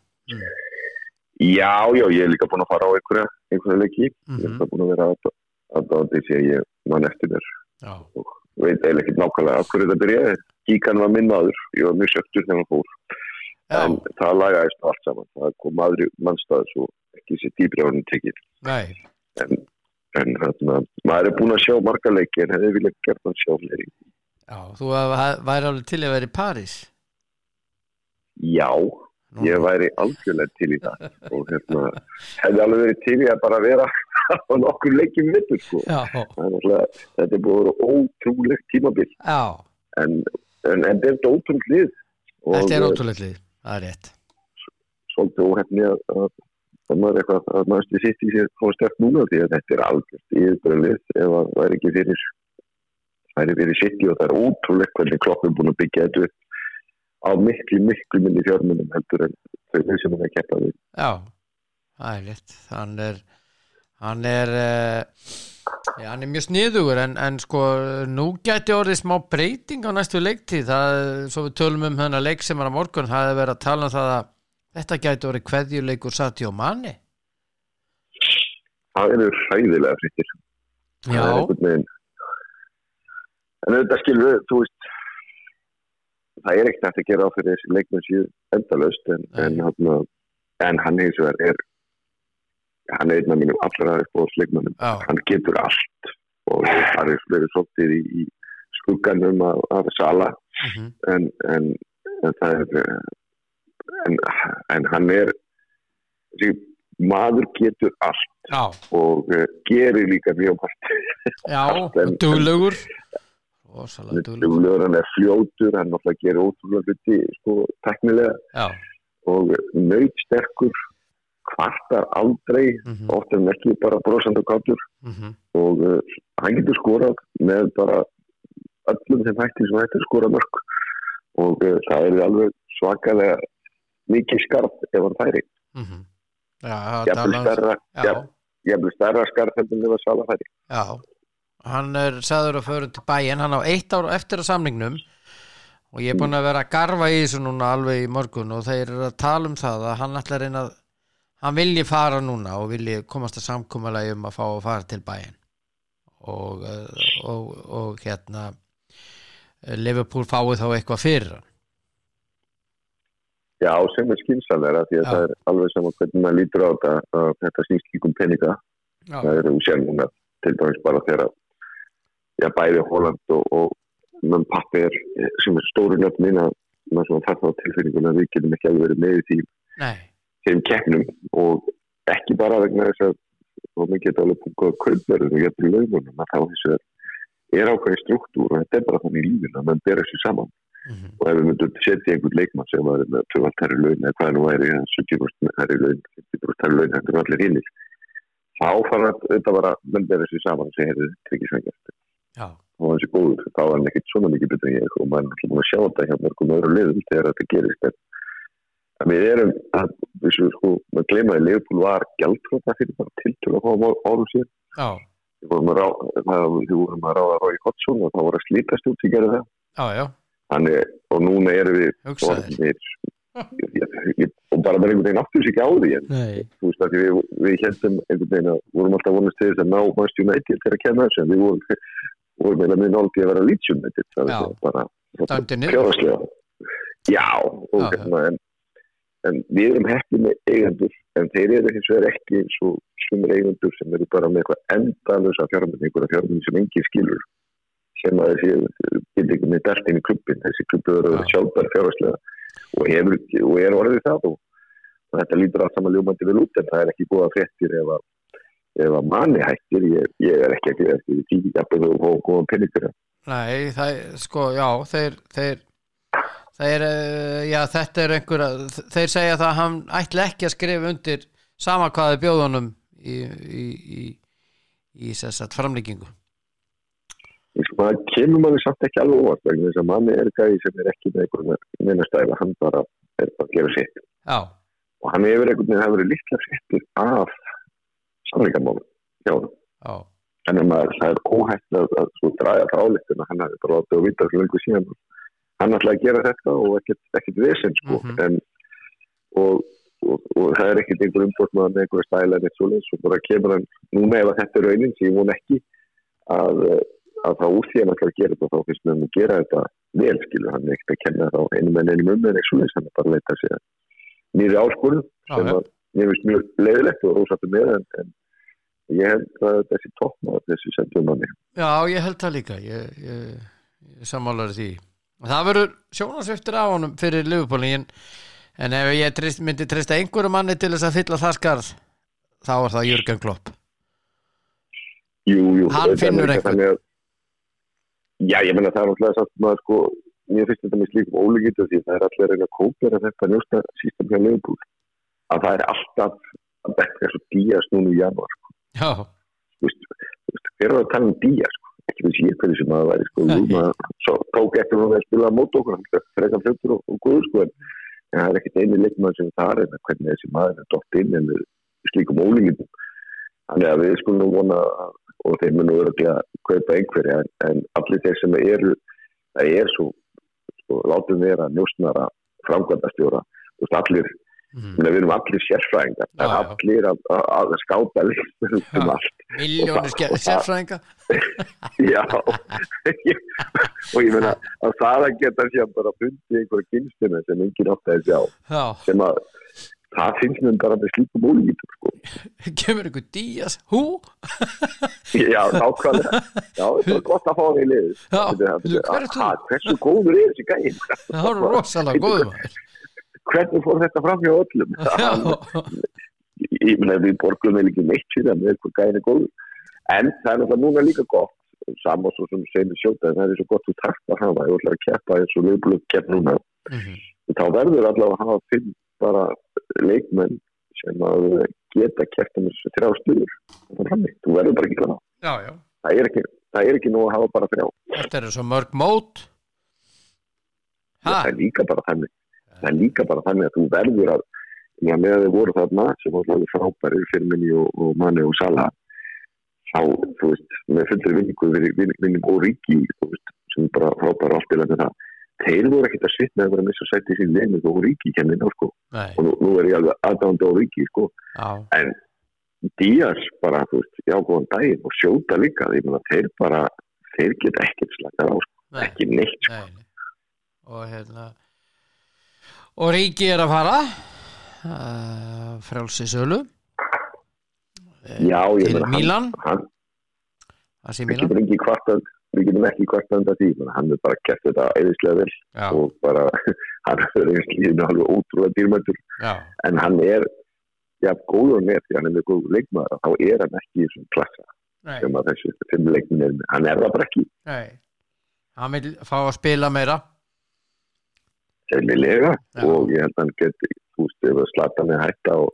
Já, já, ég er líka búin að fara á einhverja, einhverja leiki. Mhm. Ég er búin að vera aðdáðandi því að ég mann eftir mér. Já, veit eiginlega ekki nákvæmlega af hverju þetta byrjaði. Kíkan var minn maður, ég var mjög söktur þegar hann fór. já, En það lagaðist allt saman. Það kom maður í mannstæðis og ekki sér dýbri á hann tekið. En, en hérna, maður er búin að sjá marga leiki en hefði viljað gert hann sjá fleiri. Já, þú væri alveg til að vera í París Já, ég væri algjörlega til í það. Og hérna, hefði alveg verið til í að bara vera á nokkur leikjum vittur, sko. Það er náttúrulega, þetta er búin ótrúlegt tímabil. já, En, en, en þetta er ótrúlegt lið. Og, þetta er eh, ótrúlega lið Það er rétt svolítið óhefni að, að, að maður eitthvað að maður stu sitt í sér fór stert núna því að þetta er algjört yfirbörlið ef það væri ekki fyrir væri fyrir sitt og það er ótrúlegt hvernig kloppum búin að byggja þetta upp á miklu, miklu minni fjármunum heldur en þau sem hann er að keppa við. Já, það er rétt Hann er hann er, já, hann er mjög sniðugur en, en sko nú gæti orðið smá breyting á næstu leiktíð það, svo við tölum um hennar leik sem er á morgun það er verið að tala um það að þetta gæti orðið kveðjuleikur Sati og Manni Það eru hræðilega frittir. Já, En þetta skilur við, þú veist það er ekkert hægt að gera á fyrir þessi leikmenn síðu endalaust en, en, hann, en hann hins vegar er hann er einn af mínum allra uppbóðsleikmennum já, hann getur allt og það er verið svolítið í, í skugganum af, af Sala mhm, en, en, en það er en, hann er þessi maður getur allt já, og uh, gerir líka mjög margt. Já [LAUGHS] Allt hann er fljótur, hann náttúrulega gerir ótrúlega hluti sko, teknilega Já, og nöytsterkur kvartar aldrei mhm, oft er hann ekki bara brosand og kátur mhm, og uh, hann getur skorað með bara öllum þeim hætti sem hætti að skora mörg og uh, það er alveg svakalega mikið skarf ef hann færi. Já, það jafnvel tala um- stærra, stærra heldur en ef að sala færi. Já, hann er sagður að föru til bæinn, hann á eitt ár eftir að samningnum. Og ég er búin að vera að garfa í þessu núna alveg í morgun og þeir eru að tala um það að hann ætla að reyna að hann vilji fara núna og vilji komast að samkúmalagi um að fá að fara til bæinn. Og, eh, og, og hérna Liverpool fái þá eitthvað fyrir Já, sem er skynsamlega því að Já. það er alveg saman hvernig maður lítur á þetta þetta snýst líkum peninga. Já, það eru sér núna til dæmis bara þegar já, bæði Holland og, og mann pappi er sem er stóru nöfnin að maður svona þarf á tilfinninguna að við getum ekki alveg verið með í nei, þeim keppnum. Og ekki bara vegna þess að maður geta alveg punkað kaupverðin og getur laugunum að þá þessu er, er ákveði struktúr og þetta er bara þannig í lífinu að mann bera sér saman. Mhm, og ef við myndum setja einhvern leikmann sem var með tvöfald herri laun eða hvað nú væri, 70% herri laun 50% herri laun, þetta er allir hinnir þá fara þetta bara menn verður sér saman og segja, heyrðu, tryggisvengjast Já, og þessi góður, þá er hann ekkert svona mikið betur en ég og maður er búin að sjá þetta hjá mörgum öðru liðum þegar þetta gerist. En, við erum, að, við svo sko maður gleymaði, Leopold var gjaldróta fyrir bara tiltölu að fá árum síðan. Við vorum að ráða, við vorum að ráða Rói Hotsson og það voru að slítast út sem gerði það. Já, já, Þannig, og núna erum við orðnir, ég, ég, og bara með einhvern veginn áttur sér ekki á því en þú veist að við, við heldum einhvern veginn að vorum alltaf vonast til þess að ná Manchester United til að kenna þessu en við vorum, vorum meira með náldi að vera United það er bara fjárhagslega. Já, og Já, hérna en, en við erum heppið með eigendur en þeir eru hins vegar ekki eins og sumir eigendur sem eru bara með eitthvað endalösa fjármynd, einhverja fjármynd sem engin skilur sem að þessi ekki með dælt inn í klubbin þessi klubbi verður Já. sjálfbær fjárhagslega og, hefur, og er orðið það og, og þetta lítur allt saman ljómandi vel út en það er ekki góða fréttir ef að ef að manni hættir, ég, ég er ekki ekki eftir því tíki jafnveg og fá góðan penningur Nei, það er, sko, já, þeir, þeir, þeir, eh, já, þetta er einhver, þeir segja það að hann ætli ekki að skrifa undir sama hvaði bjóðunum í, í, í, í sessat framlíkingu. það kemur manni samt ekki alveg óvart vegna þess að manni er gæði sem er ekki með einhverjum neina stæla, hann bara er að gera sitt. Já, og hann hefur einhvern veginn, það hefur verið litla fréttir af samlingamálum hjá hann já, en um að það er óhætt að, að svo draga frálíktuna, hann hefur bara látið að vita fyrir lengur síðan. Hann ætlaði að gera þetta og ekkert, ekkert vesen sko. Mhm. en, og, og, og það er ekkert einhver umbort með einhver stæla en eitt svoleiðis og bara kemur hann núna ef að þetta er raunin sem ég von ekki að, að þá úr því hann ætlaði að gera þetta þá finnst hann að gera þetta vel skilur. Hann er ekkert að kenna þetta á einum en einum um en eitt svoleiðis hann er bara að leita sér nýri áskorun sem að mér finnst mjög leiðilegt og rósattu með en, en ég held að þessi toppmáð þessi sendum manni já, ég held það líka, ég, ég, ég sammálar því. Það verður sjónasviftir á honum fyrir Liverpoolin, en ef ég trist, myndi trista einhverju manni til þess að fylla það skarð, þá er það Jürgen Klopp. jú, jú, Hann finnur er einhvern. þannig að, Já, ég menna það er alltaf samt maður sko mér finnst þetta með slíkum ólíkitt því það er allir reyna kópera þetta njósta sístem hjá Liverpool að það er alltaf að þetta er svo díast núna í janúar sko. Já, Þú veist, þú veist, hver er að tala um díast sko? ekki veist ég hverju sem að væri sko, svo tók eftir hún að spila á mót okkur hann frekar fljóttur og, og góður sko en það er ekkert eini leikmann sem það er en hvernig þessi maður er dótt inn en slíkum ólíkitum þannig að við skulum nú vona og þeir munu öruglega að kaupa einhverja en, en allir þeir sem eru það er svo, sko, látum vera þú veist, allir, mm. við erum allir sérfræðingar, það er allir að, að, að skáta leikmenn um Já. allt miljónir Og það- sérfræðinga. [LAUGHS] Já, og ég meina að það að geta sér bara fundið einhverja kynstina sem enginn átti að sjá Já, sem að það finnst mér bara með slíkum ólíkitum sko. [LAUGHS] kemur ykkur días, hú? Já, nákvæmlega Já, [LAUGHS] það er gott að fá hann í lið Já? Hversu góður er þessi gæðin? Það var rosalega góðum maður. Hvernig fór þetta fram hjá öllum? [LAUGHS] Ég meina við borgum vel ekki neitt fyrir að með eitthvað gæðin er góður En það er náttúrulega núna líka gott saman svo sem segir mér sjóta það er svo gott að hafa, ég ætla að keppa eins og lögblut kepp núna Mhm. þá verður allavega að hafa fimm bara leikmenn sem að geta keppt um þessu þrjá stuður þú verður bara ekki það já. það er ekki, það er ekki nú að hafa bara þrjá Þetta eru svo mörg mót. Ha? það er líka bara þannig það er líka bara þannig að þú verður að já, með að þið voru þarna sem var alveg frábæri fyrir minni og, og manni og sala þá, þú veist, með fullri vinningu við vin- vinnum og ríki veist, sem bara frábæri áspilandi það. Þeir voru ekkert að svitna að vera að missa sæti sín leinu og ríki ná sko. Og nú, nú er ég alveg aðdánda á ríki sko. En Díaz bara, þú veist, já, góðan daginn og sjóta líka, ég meina, þeir bara þeir geta ekkert slakað á, sko, ekki neitt sko. nei. Og hérna, og Ríki er að fara, uh, frjálsi sölu, já, ég meina, Mílan, hann, sé við getum ekki kvartað við getum ekki kvartað undan því hann er bara gert þetta eðislega vel Já, og bara, [LAUGHS] hann er alveg ótrúlega dýrmættur já, en hann er, já, góður með því hann er með góður leikmaður, þá er hann ekki í þessum klassa nei, sem að þessi fimm leikmin er, hann er það bara ekki. Nei. Hann vil fá að spila meira. Eðlilega Já. og ég held að hann geti, veist, ef að slata með hætta og,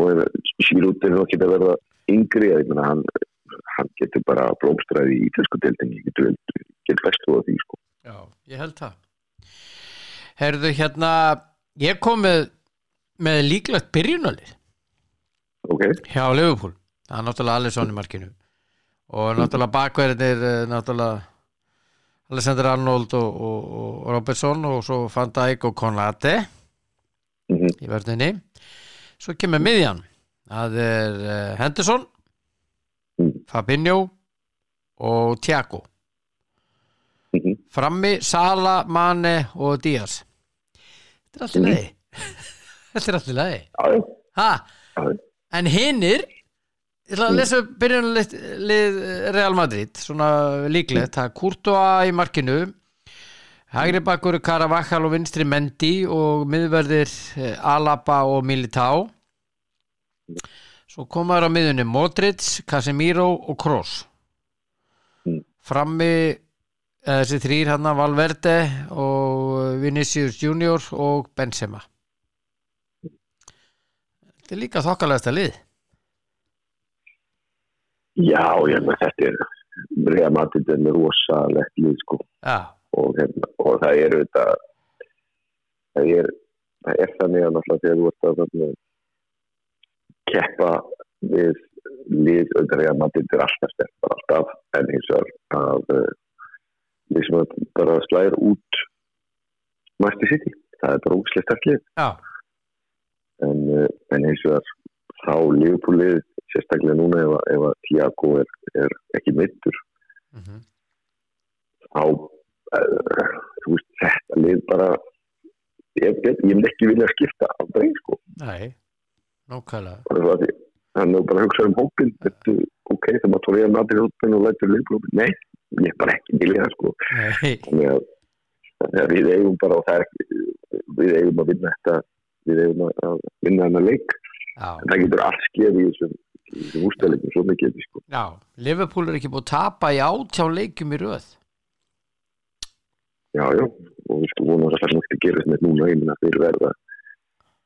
og sýrútin og geta verða yngri ég meina hann, hann getur bara blómstræði í deildinni, ég getur, best þú að því sko. Já, ég held það. Herðu hérna ég kom með, með líklegt byrjunalið ok, hjá Liverpool. Það er náttúrulega Alisson í markinu. Og náttúrulega bakverðinir eh, náttúrulega Alexander Arnold og, og, og Robertson og svo Van Dijk og Konate mm í verðinni svo kemur miðjan. Það er uh, Henderson Mm. Fabinho og Thiago. Mhm. frammi Sala, Mane og Díaz. Þetta er allt í Mhm. lagi. [LAUGHS] Þetta er ha? já, en hinnir ég ætla að lesa upp byrjunlið lið Real Madrid svona líklegt, það er Courtois í markinu hægri bakkur Caravaggio og vinstri Mendy og miðverðir eh, Alaba og Militao. Svo komaður á miðunni Modric, Casemiro og Kroos. Mm. frammi eh, þessi þrýr hann Valverde og Vinicius Junior og Benzema. Þetta er líka þokkalegasta lið já, ég meina þetta er Rea Madrid er með rosalegt lið sko. Já, og, hérna, og það er auðvitað það er, það er þannig að náttúrulega þegar þú ert að þarna, keppa við lið auðvitað Rea Madrid er alltaf sterkar alltaf en eins og að uh, lið sem bara slæðir út Master City. Það er bara sterk lið. Já, en, uh, en eins og að þá liðbúlið sérstaklega núna ef, að- ef að Tiago er, er ekki mittur mhm. Þá uh, þú veist, þetta lið bara ég, myndi ekki vilja skipta á breyng sko. Nei, að því- þannig að bara hugsa um hópin þetta, ok, það maður tóriða maður í hópin og lætur liðblópin, nei, ég er bara ekki vilja það sko, þannig að, þannig að við eigum bara og það er við eigum að vinna þetta við eigum að, að vinna þennan leik en það getur allt skeið í þessum, þessum ústæðleikum svo mikið sko. já Liverpool er ekki búið að tapa í átjá leikjum í röð. Já, já, og við sko vonum að það er náttúrulega gera þetta núna einnig að þeir verða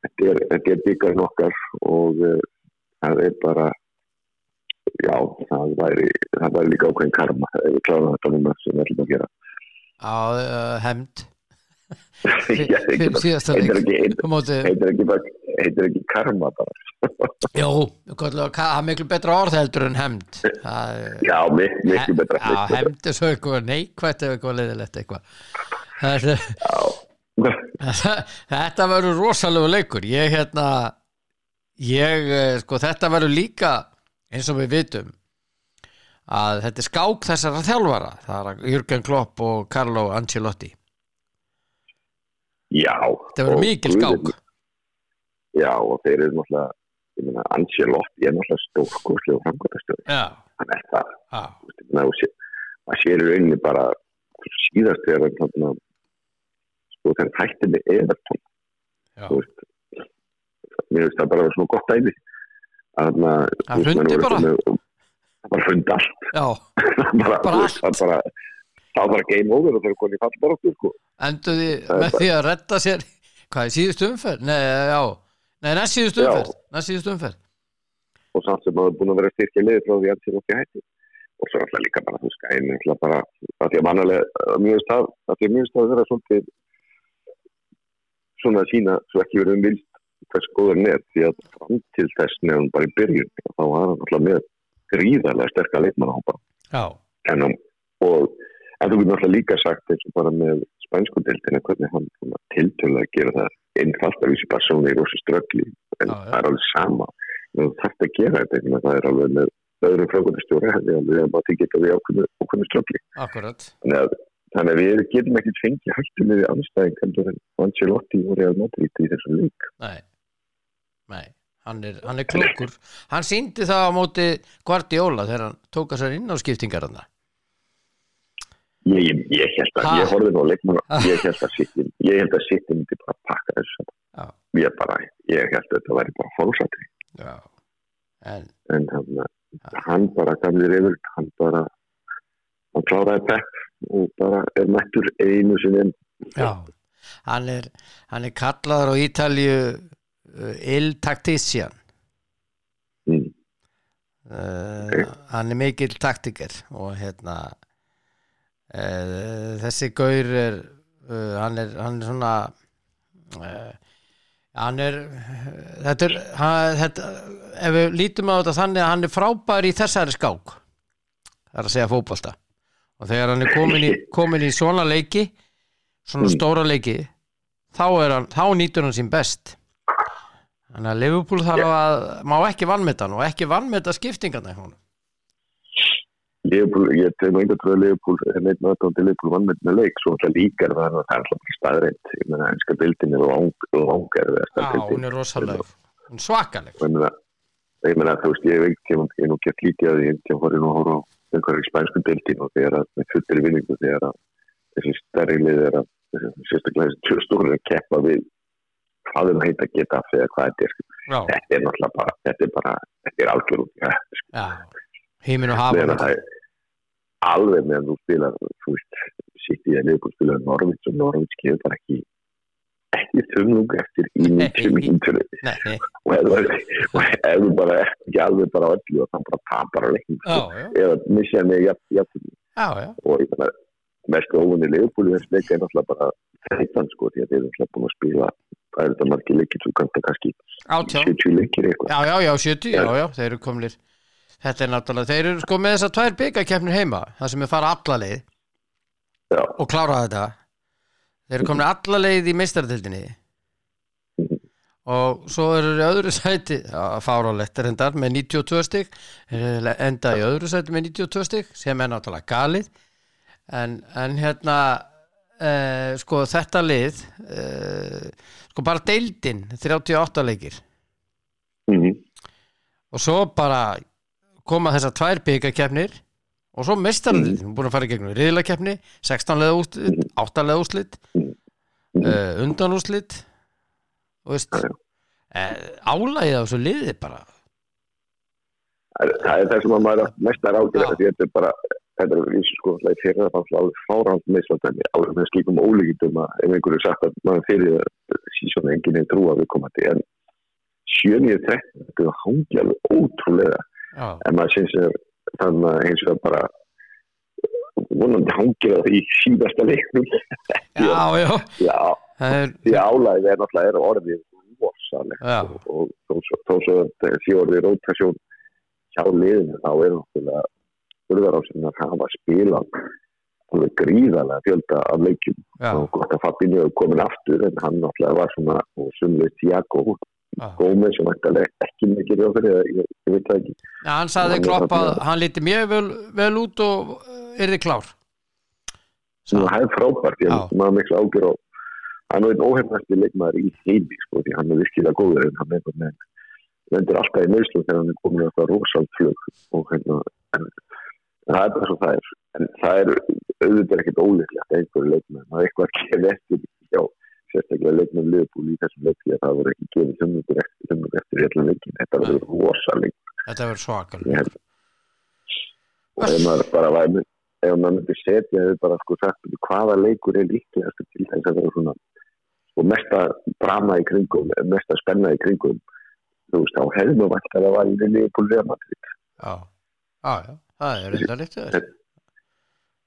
þetta er, er byggarinn okkar og uh, það er bara já, það væri það væri líka ákveðin karma ef við kláðum þetta núna sem við ætlum að gera. Á uh, hemd Já, fyrir síðasta leik heitir, ekki, karma bara? [LAUGHS] Það er miklu betra orð heldur en hemd já, mik miklu betra Já, hemd er svo eitthvað neikvætt eða eitthvað leiðilegt eitthvað. Þetta- já, [LAUGHS] verður rosalegu leikur. Ég hérna ég, eh, sko, þetta verður líka eins og við vitum að þetta er skák þessara þjálfara. Það er Jürgen Klopp og Carlo Ancelotti já. Þetta verður og mikil skák. Já, og þeir eru náttúrulega ég meina, Ancelotti er náttúrulega stórkoslega framkvæmtastöð já, hann er það. Já, maður sé, í rauninni bara síðast þegar þarna, sko þegar hann hætti með Everton. Já. þú veist mér finnst það bara að vera svona gott dæmi. Að veist, menn hrundi voru bara. [LAUGHS] það bara hundi allt. Já. bara, Bara veist, það bara það var game over og þeir eru konið í fallbaróttu sko. enduði Það er með bara- því að redda sér hvað er síðustu umferð? Nei, já, nei, næst síðustu Já. umferð næst síðustu umferð og samt sem maður er búin að vera styrkja liði frá því að hann ekki hætti og svo er alltaf líka bara þú er alltaf bara að því að mannalega, mjög stað að því að mjög stað vera svolítið svona að sína svo ekki verið um vilt hvers góður er því að fram til þess nefnum bara í byrjun þá var hann alltaf með gríðarlega sterka leikmannahópa já, en, hann- og, en þú getur náttúrulega líka sagt eins og bara með spænsku deildina hvernig hann tiltölu að gera það einfalt að vísi persónu í rosa ströggli en Já, já. það er alveg sama. Þarft að gera þetta það er alveg með öðrum frákvæmastjóra hefði alveg að maður geta við ákveðinu ströggli. Akkurat. Þannig að, þannig að við getum ekkert fengið hættu með anstæðing en Ancelotti og Real Madrid í þessum lík Nei, nei. Hann er, hann er klokkur hann síndi það á móti Guardiola þegar hann tók að sér inn á skiptingar hann ég, ég, held að, Ha? ég horfði nú á leikmann ég held að City, ég held að City myndi bara pakka þessu. Já. ég bara, ég held að þetta væri bara fólksatri en en hann, hann bara gamli reyður, hann bara hann kláraði pepp og bara er mættur einu sinni já, hann er hann er kallaður á Ítalju uh, Il Tactician mm. uh, hann er mikill taktiker og hérna þessi gaur er uh, hann er hann er svona uh, hann er þetta er hann, þetta, ef við lítum á þetta þannig að hann er frábær í þessari skák það er að segja fótbolta. Og þegar hann er komin í, [LAUGHS] komin í svona leiki svona stóra leiki þá, hann, þá nýtur hann sín best. Þannig að Liverpool þarf að má ekki vannmeta hann og ekki vannmeta skiptingarna í honum Liverpool, ég tegum einhvern veginn að Liverpool er neitt með þetta Liverpool vannmynd með leik svo alltaf líkar það að það er alltaf ekki staðreitt ég meina, einska bildin er lang, langar Já, hún er rosaleg. Hún er svakaleg. Ég meina, þú veist, ég veit ég hef nú gett lítið að því. Ég horfði nú að horfa einhverju spænsku bildin og þegar að með fullir vinningu þegar að þessi stærri lið er að sérstaklega þessi tjóðstúrur að keppa við hvað þeim heita geta af þegar hvað þetta er sko. Alveg meðan þú spilar þú veist, sitt í að liðbúr spilar Norvíts og Norvíts gefur bara ekki ekki þumlung eftir í 90 mínútur. Nei, nei, og ef þú- bara ekki alveg bara öllu og þannig bara tapar á leikin eða missja já og ég meina mest þess leika er náttúrulega bara þreytan sko því að þeir eru náttúrulega búin að spila það er þetta margir leikir þú kannst að kannski Átján. 70 leikir eitthvað. Já, já, já, 70, já, já, þeir eru komlir Þetta er náttúrulega, þeir eru sko með þessar tvær byggakeppnir heima, það sem er fara alla leið Já. og klára þetta Þeir eru komnir alla leið í meistaratildinni Mhm. og svo eru þeir öðru sæti að fára á lettar endar með 92 stig Þeir eru enda í öðru sæti með 92 stig sem er náttúrulega galið en, en hérna eh, sko þetta lið eh, sko bara deildin 38 leikir Mhm. og svo bara koma þessar tvær byggakefnir og svo mestarðið, mm. búin að fara í gegnum riðlakeppni, 16 leða úslit 8 leða úslit Mm. uh, undan úslit og veist uh, álægið á þessu liði bara Það er- það er sem að maður er mest að ráðgjöra Já. því þetta er bara, þetta er vísu sko það er fyrir fannst alveg fárand meðsvöldinni alveg með skipum ólíkitum að ef einhverju sagt að maður fyrir sísón enginn er trú að við komandi en 7-9-13 þetta er hangi alveg ótrúlega já, en maður syns er þannig að eins og það bara vonandi hangir það í síðasta leiknum. [LAUGHS] Já, já. Já, er, því álæðið er náttúrulega orðið rosalegt. Já. og, þó svo- því orðið rótasjón hjá liðinu þá er náttúrulega burðarásin að hafa spilað alveg gríðarlega fjölda af leikjum. Og gott að Fabinho komin aftur en hann náttúrulega var svona og sumlega Tiago já. Gómez sem ætti ekki mikið rjóð fyrir það, ég, ég veit það ekki. Já hann er klopp að hann líti mjög vel, vel út og er þið klár. Það er frábært, ég hef maður miklu ágjör og hann er einn óhefnasti leikmaður í heimi sko, því hann er virkilega góður en hann er lendur alltaf í nöðslum þegar hann er komin á þetta rosalt flug og hérna en, en það er bara svo það er. En það er auðvitað ekkert ólíklegt að einhverju leikmenn, það er eitthvað að gefa eftir sérstaklega leikmenn liðbúl í þessum leikli að það voru ekki gefið þumnundur eftir þumnundur eftir hérna leikin, þetta verður rosaleg þetta verður svakal og ef maður bara væri ef maður myndi setja þau bara sko sagt "Bíddu, hvaða leikur er líklegast til þess að vera svona og mesta drama í kringum mesta spenna í kringum þú veist, þá hefði maður vært að það var í Real Madrid. Já, já, það er reynda lítið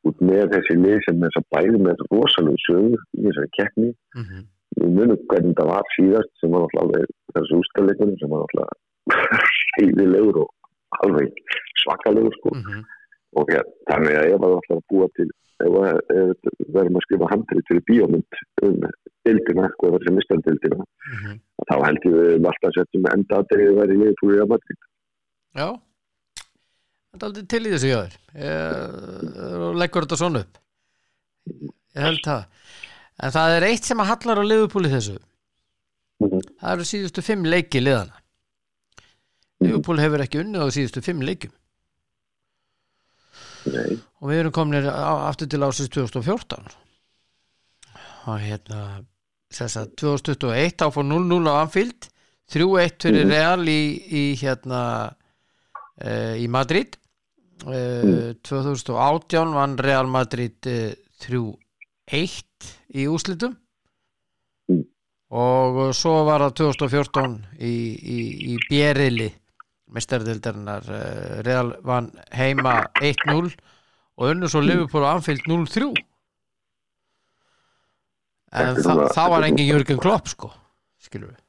út með þessi lið sem þess að bæði með rosalega sögur í þessari keppni. Mm -hmm. Við munum hvernig það var síðast sem var alveg þessu ústæðleikunum sem var alltaf [LAUGHS] heiðilegur og alveg svakalegur sko. Mm -hmm. og ja, þannig að að það ætlar að búa til að- verðum að skrifa handrið til bíómynd um dildina, sko, þessi mistandildina þá held ég við alltaf setjum enda að verið í liðpúri að Madrid. Já. Það er aldrei til í þessu jöður og leggur þetta svona upp. Ég held það en það er eitt sem að hallar á liðupúli þessu. Mhm. það eru síðustu fimm leiki liðana liðupúli hefur ekki unnið á síðustu fimm leikum Nei, og við erum komin aftur til ásins 2014 og hérna þess að 2021 þá fór 0-0 á Anfield 3-1 fyrir Mhm. Real í, í hérna uh, í Madrid. Uh, 2018 vann Real Madrid uh, 3-1 í úslitum Mm. og svo var það 2014 í, í, í Bjerili mestarðildarinnar uh, Real vann heima 1-0 og unnu svo Liverpool á Anfield 0-3 en þa svona- það var engin Jörgen Klopp sko skilur við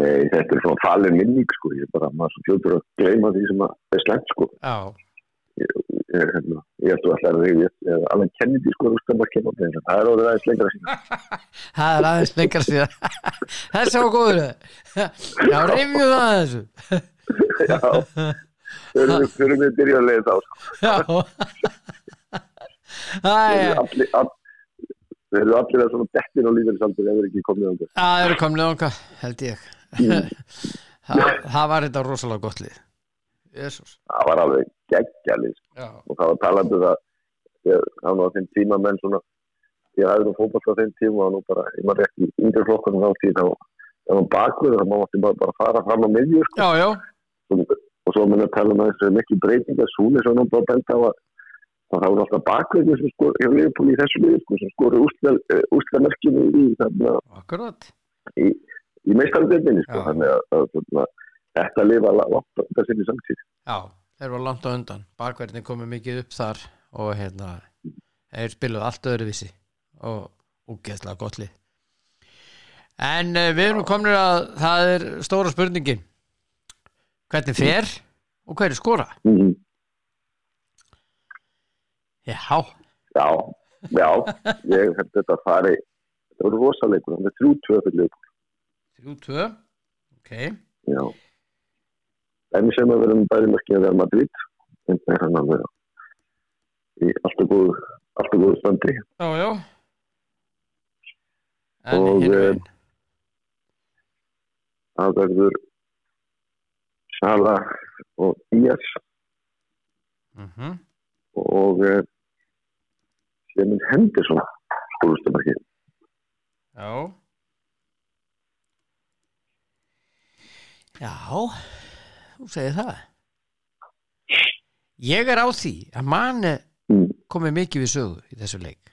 Nei, þetta er svona falin minning sko, ég er bara, maður svo fljótur að gleyma því sem að er slemt sko. já, Ég, hérna, ég held að alltaf að alveg Kennedy sko, rústammarkið á þeim, það er orðið aðeins lengra síðan. [LAUGHS] það er aðeins lengra síðan. [LAUGHS] Þessi var góður. [LAUGHS] Já, rifjum það þessu Já, fyrir, fyrir mig byrja að leiða þá sko. já. Æ, eru allir, eru að svona dettin á lífeyrisaldur ef þeir ekki komið á það. það eru komnið okkar held ég. Það, það var þetta rosalega gott lið Jésús Það var alveg geggjalið sko. og það var talandi um það það var á þeim tíma menn svona ég hafði nú fótball á þeim tíma og nú bara, ég maður ekki í yngri flokkunum þá tíð þá var bakvöður, það mátti bara, bara fara fram á miðju sko. já, já, og, og svo að tala um að þessu mikið breytinga Súli svo nú bara benda á að það voru alltaf bakveikur sem skor í þessu liði sko, sem skoru úrslamerkinu í, þarna, akkurat. í, í meistaröldinni sko, þannig að, að, að lifa langt þetta sinni samtíð. Já, þeir var langt á undan. Bakverðin komið mikið upp þar og hérna þeir spiluðu allt öðruvísi og úgeðslega gott lið. En uh, við erum komin að það er stóra spurningin. Hvernig fer og hverju skora mm -hmm. já, Já, já, ég held þetta að fari, þetta voru rosaleikur, það er þrjú tvö fyrir leikur, 3-2 ok, já. En sem að með bæri mörkið að vera Madrid, en það er hann að vera í alltaf góðu, alltaf góðu standi. já, já. En Og, eh, veginn Það verður Sala og Díaz mhm. Og uh, Sjemin Henderson skólustamarkið. Já. Já Þú segir það Ég er á því að manni Mm. komið mikið við sögu í þessu leik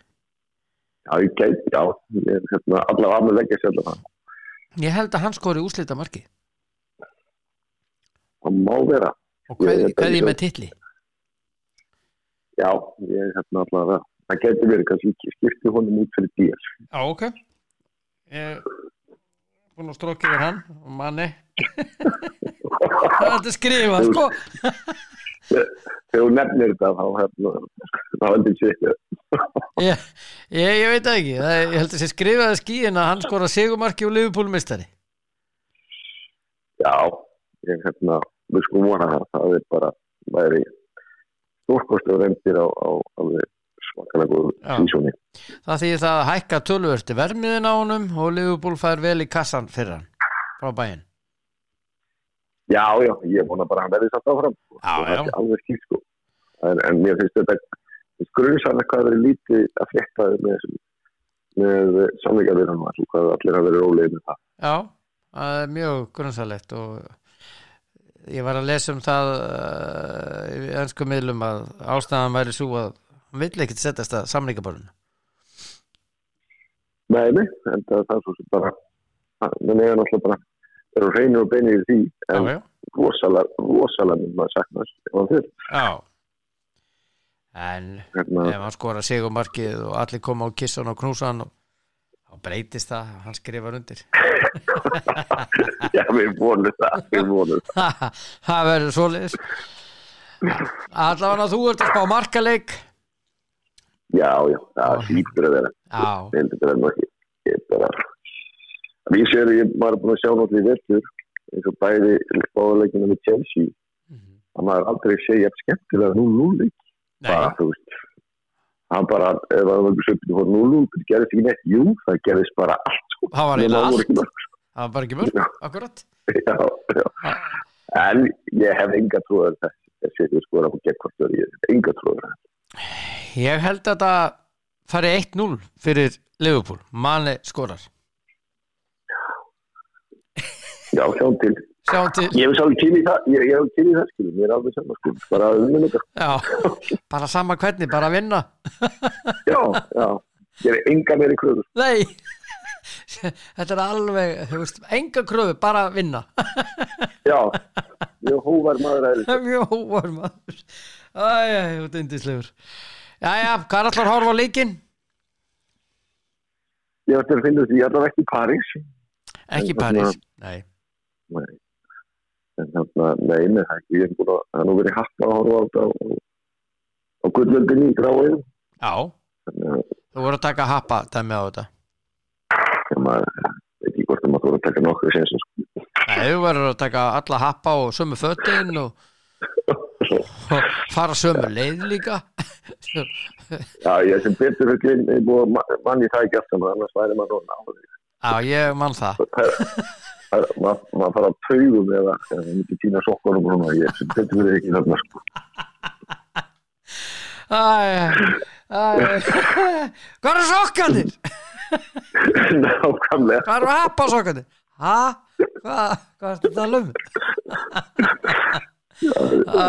Já, ég gæti, já, ég er hérna allavega að með leggja allavega. Ég held að hann skori úslita marki Það má vera, og hvað, Ég- hvað ég með titli já, ég er hérna allavega, það gæti verið kannski skipti honum út fyrir Díaz. Já, ok Ég er búin að strókja yfir hann og manni. [LAUGHS] Það er þetta skrifa sko. Þegar þú nefnir þetta þá hérna, heldur sér [LAUGHS] ég, ég, veit það ekki. Það, Ég held að sé skrifaði skíin að hann skora sigumarki og liðupólumistari já, ég hérna við skulum vona það, það er bara væri stórkostu reyndir á, á alveg svakalega góðu sísóni Það þýðir það að hækka tölvörti vermiðin á honum og Liverpool fær vel í kassan fyrir hann frá bæinn. já, já, ég vona bara að hann verði satt áfram. Já, já. alveg skýrt sko en, en mér finnst þetta grunnsann hvað verið lítið að frétta með, með samlingarverðan og allir að vera rólegið með það Já, það er mjög grunnsalegt og ég var að lesa um það uh, í ennsku miðlum að ástæðan væri svo að hann vill ekkert setjast að samlingaborðinu. Nei, nei, en það, er svo sem bara menn eiga náttúrulega bara eru reynir og beinir í því en Já, já. rosalega, rosalega mynd maður saknast hann fyrir Já. En hérna, ef hann skora sigumarkið og allir koma og kissa hann og knúsa hann og þá breytist það, hann skrifar undir. [LAUGHS] já, við vonum það við vonum það [LAUGHS] það verður svoleiðis allavega þú ert að spá markaleik já, já, það hlýtur að vera. Ég heldur þetta nú ekki. Ég er bara við séum, ég var búin að sjá náttúrulega í verður eins og bæði spáðuleikina með Chelsea að maður aldrei segja skemmtilega 0-0 leik nei, bara, þú veist hann bara, ef það var söpnið fór 0-0 það gerðist ekki neitt, jú, það gerðist bara allt sko. það var eiginlega allt. mörg, það var bara ekki mörg, akkurat. Já, já. en ég hef enga trúið að þessi við skora á gegnkvartur ég hef enga trúið ég held að það fari 1-0 fyrir Liverpool, manni skorar. Já, sjáum til. Sjáum til, ég hef svolítið í það ég, hef í það, skilum, ég er alveg saman skilum, bara að unnum þetta já bara sama hvernig, bara að vinna. Já, já, ég er enga meiri kröður nei, þetta er alveg, þú veist, enga kröfu bara að vinna. Já, mjög hóvar maður að mjög hóvar maður. Æja, þú ert indislegur jæja, hvað er allar að horfa á leikinn? Ég ætti að finna því ég ætla ekki í París. Ekki Nei, París, nei. Nei. En þarna, nei, nei, það er ekki. Ég er búin að, það er nú verið hatt að horfa á þetta á, á gullöldinni í gráinu já, að þú voru að taka happa dæmi á þetta. Sem veit ekki hvort að maður voru að taka nokkuð sem sem sko nei, þú verður að taka alla happa og sömu fötin og, og fara sömu leið líka Já, ég sem betur fyrir glinn er búin að ma- mann ég það ekki aftur annars væri maður núna já, ég mann það er- maður fara að taugum eða eða það myndi týna sokkunum og svona ég sem betur fyrir ekki þarna sko hvað eru sokkanir? Nákvæmlega hvað eru happa sokkanir? ha? hvað, hvað er þetta að tala um? Æ,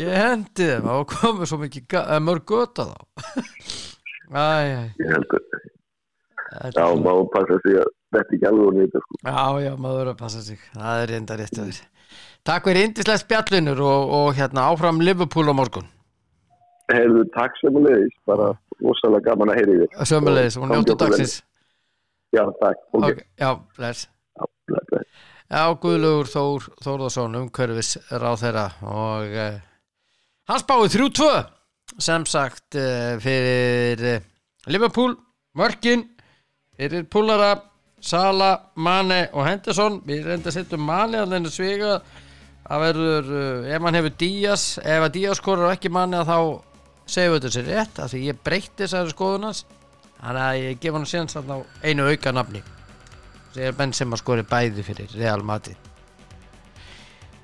ég hendi þeim og komið svo mikið eh, mörg göta þá. [LAUGHS] Æ, Ég held að, já, maður passa sig að þetta ekki alveg nýta sko. Já, já, maður verður að passa sig. Það er reynda rétt að þér. Takk fyrir indislega spjallinur og, og hérna áfram Liverpool á morgun. Heyrðu, takk sem að leiðis, bara rosalega gaman að heyri þér. Sömulegis og njóttu dagsins. Já, takk. Ok, okay. Já, bless. Já, bless, bless. Já, Guðlugur Þór Þórðarsson umhverfis ráð þeirra og uh, hann spáði 3-2 sem sagt uh, fyrir uh, Liverpool, Mörkin fyrir Púlara Sala, Mane og Henderson. Við reynda að setja Mane að þeirra sviga. Það verður, ef hann hefur Díaz, ef að Díaz skorur og ekki Mane þá segjum við þetta sér rétt af því ég breytti þessari skoðunans þannig að ég gef hann á einu auka nafni segir Benzema skori bæði fyrir Real Madrid.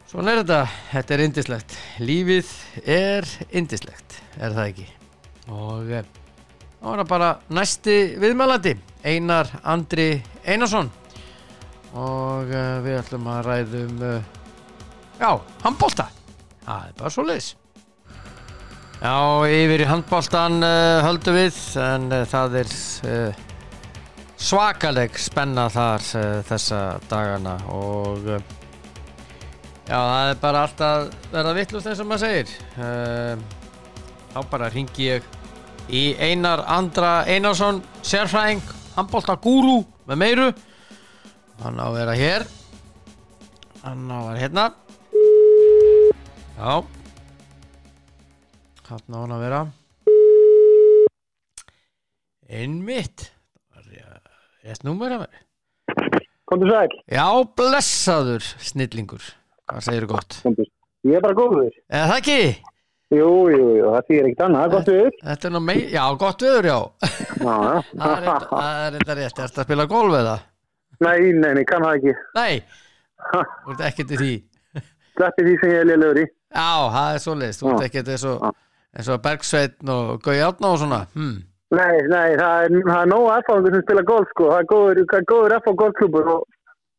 Svona er þetta. Þetta er indislegt lífið er indislegt er það ekki? Og eh, þá er það bara næsti viðmælandi Einar Andri Einarsson. Og uh, við ætlum að ræðum uh, já, handbólta það er bara svo leiðis já, yfir í handbóltan höldum við en það er svakaleg spenna þar uh, þessa dagana og uh, já það er bara alltaf verða vittlust eins og maður segir. Uh, þá bara ringi ég í Einar Andra Einarsson sérfræðing, handbólta gúru með meiru. Hann á að vera hér. Hann á að vera hérna. Já. Hann á að vera. Einmitt Rétt númer að mér Komdu sæl, Já, blessaður snillingur Hvað segir þú gott? komdu. Ég er bara góður. Eða það ekki? Jú, jú, jú, það þýr ekkert annað, er gott við. Þetta er nú mei... Já, gott viður, já. [LAUGHS] Það er þetta- það er þetta rétt að spila golf eða? Nei, nei, nei, kann það ekki. Nei, [LAUGHS] þú ert ekkert í því Sleppi því sem ég er liðlegur í. Já, það er svoleiðist Þú ert ekkert eins og, Bergsveitn og Gauði Átna og svona hm. Nei, nei, það er, er nóg aðfáðungur sem spila golf, sko. Það er góður, góður á golfklubur og